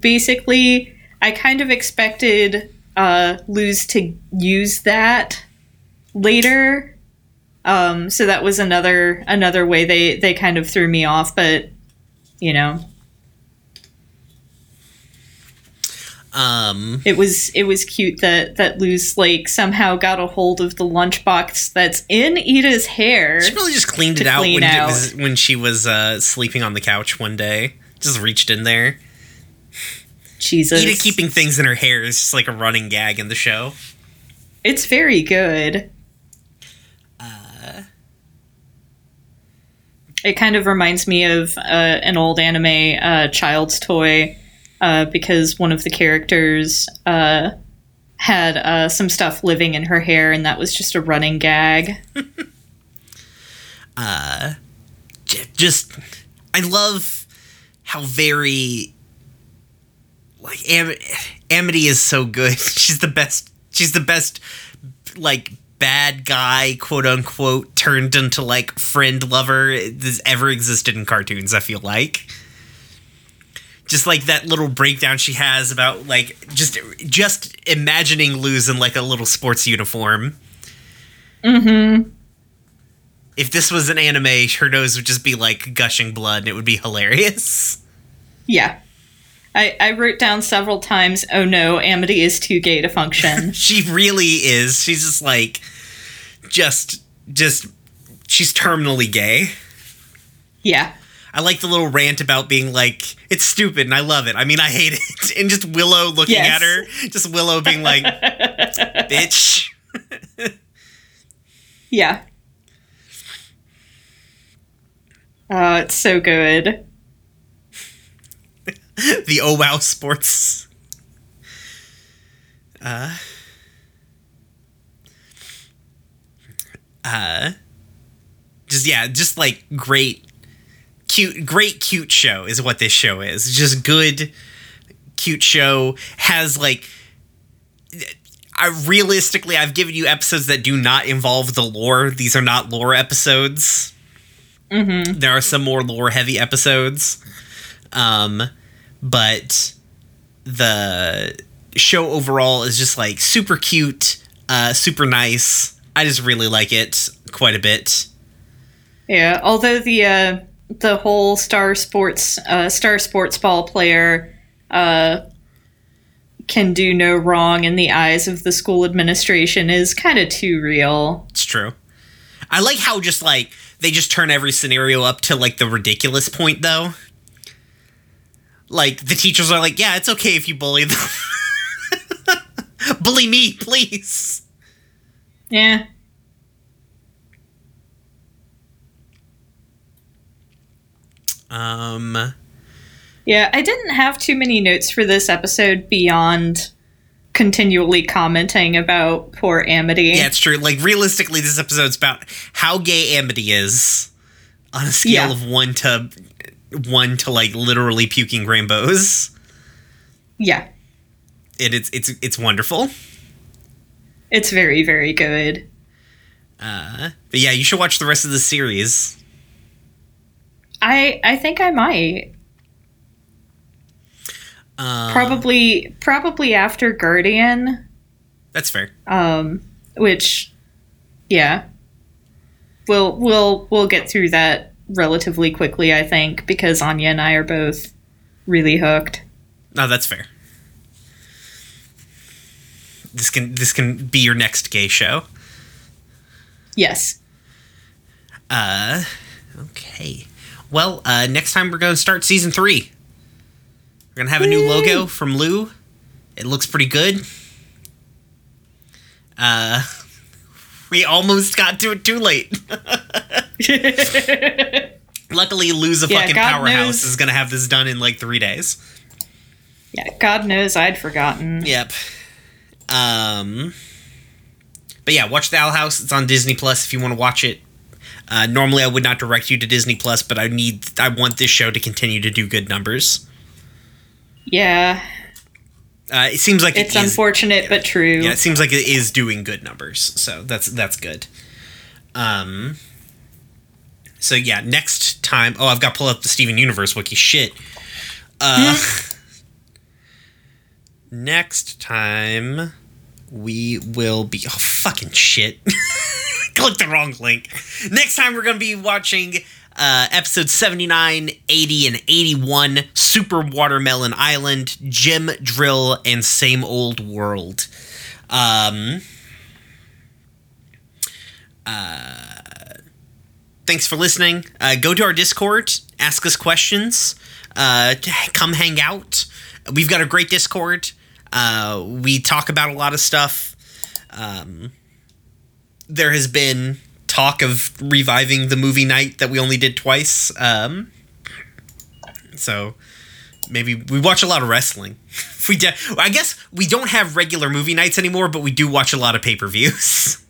Speaker 2: basically I kind of expected uh Luz to use that later um so that was another another way they they kind of threw me off but you know
Speaker 1: Um
Speaker 2: it was it was cute that that Luz like somehow got a hold of the lunchbox that's in Eda's hair.
Speaker 1: She probably just cleaned it out
Speaker 2: clean
Speaker 1: when
Speaker 2: out.
Speaker 1: it was when she was uh, sleeping on the couch one day. Just reached in there.
Speaker 2: Jesus,
Speaker 1: Ida keeping things in her hair is just like a running gag in the show.
Speaker 2: it's very good. It kind of reminds me of uh, an old anime, uh, Child's Toy, uh, because one of the characters uh, had uh, some stuff living in her hair, and that was just a running gag.
Speaker 1: J- Just, I love how very like Am- Amity is so good. She's the best. She's the best. Like bad guy, quote unquote, turned into like friend lover that's ever existed in cartoons. I feel like. Just like that little breakdown she has about like just just imagining Luz in like a little sports uniform.
Speaker 2: Mm-hmm.
Speaker 1: If this was an anime, her nose would just be like gushing blood and it would be hilarious.
Speaker 2: Yeah. I, I wrote down several times, oh no, Amity is too gay to function.
Speaker 1: She really is. She's just like just just she's terminally gay.
Speaker 2: yeah.
Speaker 1: I like the little rant about being like it's stupid and I love it. I mean, I hate it, and just Willow looking
Speaker 2: Yes.
Speaker 1: at her, just Willow being like, "Bitch."
Speaker 2: Yeah. Oh, it's so good.
Speaker 1: the oh wow sports. Uh. Uh. Just yeah, just like great, cute, great cute show is what this show is. Just good, cute show has like. I realistically, I've given you episodes that do not involve the lore. These are not lore episodes.
Speaker 2: Mm-hmm.
Speaker 1: There are some more lore heavy episodes. Um, but the show overall is just like super cute, uh, super nice. I just really like it quite a bit.
Speaker 2: Yeah. Although the uh, the whole Star Sports uh, Star Sports Ball player uh, can do no wrong in the eyes of the school administration is kind of too real.
Speaker 1: It's true. I like how just like they just turn every scenario up to like the ridiculous point though. Like the teachers are like, "Yeah, it's okay if you bully them. bully me, please."
Speaker 2: Yeah.
Speaker 1: Um
Speaker 2: Yeah, I didn't have too many notes for this episode beyond continually commenting about poor Amity.
Speaker 1: Yeah, it's true. Like realistically, this episode's about how gay Amity is on a scale
Speaker 2: Yeah.
Speaker 1: of one to one to like literally puking rainbows.
Speaker 2: Yeah.
Speaker 1: It, it's it's it's wonderful.
Speaker 2: It's very, very good.
Speaker 1: Uh, but yeah, you should watch the rest of the series.
Speaker 2: I I think I might.
Speaker 1: Uh,
Speaker 2: Probably probably after Guardian.
Speaker 1: That's fair.
Speaker 2: Um which yeah. We'll we'll we'll get through that relatively quickly, I think, because Anya and I are both really hooked.
Speaker 1: No, that's fair. This can this can be your next gay show.
Speaker 2: Yes.
Speaker 1: Uh, okay. Well, uh, next time we're going to start season three. We're gonna have a new logo from Lou. It looks pretty good. Uh, we almost got to it too late. Luckily, Lou's a
Speaker 2: Yeah,
Speaker 1: fucking
Speaker 2: God
Speaker 1: powerhouse.
Speaker 2: knows.
Speaker 1: Is gonna have this done in like three days.
Speaker 2: yeah, God knows I'd forgotten.
Speaker 1: Yep. Um. But yeah, watch the Owl House. It's on Disney Plus if you want to watch it. Uh, normally, I would not direct you to Disney Plus, but I need, I want this show to continue to do good numbers.
Speaker 2: Yeah.
Speaker 1: Uh, it seems like
Speaker 2: It's
Speaker 1: it is.
Speaker 2: unfortunate but true.
Speaker 1: Yeah, it seems like it is doing good numbers. So that's that's good. Um. So yeah, next time. Oh, I've got to pull up the Steven Universe wiki. Shit. Uh. next time we will be. Oh fucking shit! Click the wrong link. Next time we're gonna be watching. Uh, episode 79, 80, and 81 Super Watermelon Island, Gem Drill, and Same Old World. Um, uh, thanks for listening. Uh, go to our Discord, ask us questions, uh, come hang out. We've got a great Discord. Uh, we talk about a lot of stuff. Um, there has been talk of reviving the movie night that we only did twice. Um, so maybe we watch a lot of wrestling. we de- I guess we don't have regular movie nights anymore, but we do watch a lot of pay per views.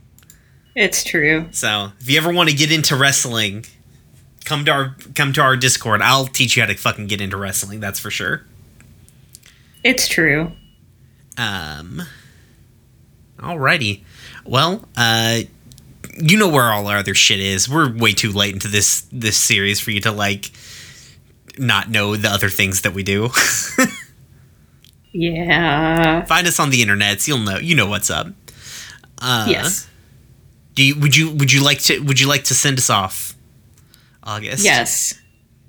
Speaker 2: It's true.
Speaker 1: So if you ever want to get into wrestling, come to our come to our Discord. I'll teach you how to fucking get into wrestling. That's for sure.
Speaker 2: It's true.
Speaker 1: Um. Alrighty. Well, uh, you know where all our other shit is. We're way too late into this this series for you to like not know the other things that we do.
Speaker 2: Yeah.
Speaker 1: Find us on the internet. You'll know. You know what's up. Uh,
Speaker 2: yes.
Speaker 1: Do you, would you would you like to would you like to send us off? August.
Speaker 2: Yes.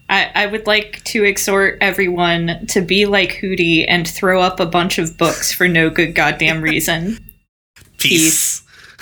Speaker 2: I, I would like to exhort everyone to be like Hootie and throw up a bunch of books for no good goddamn reason.
Speaker 1: Peace.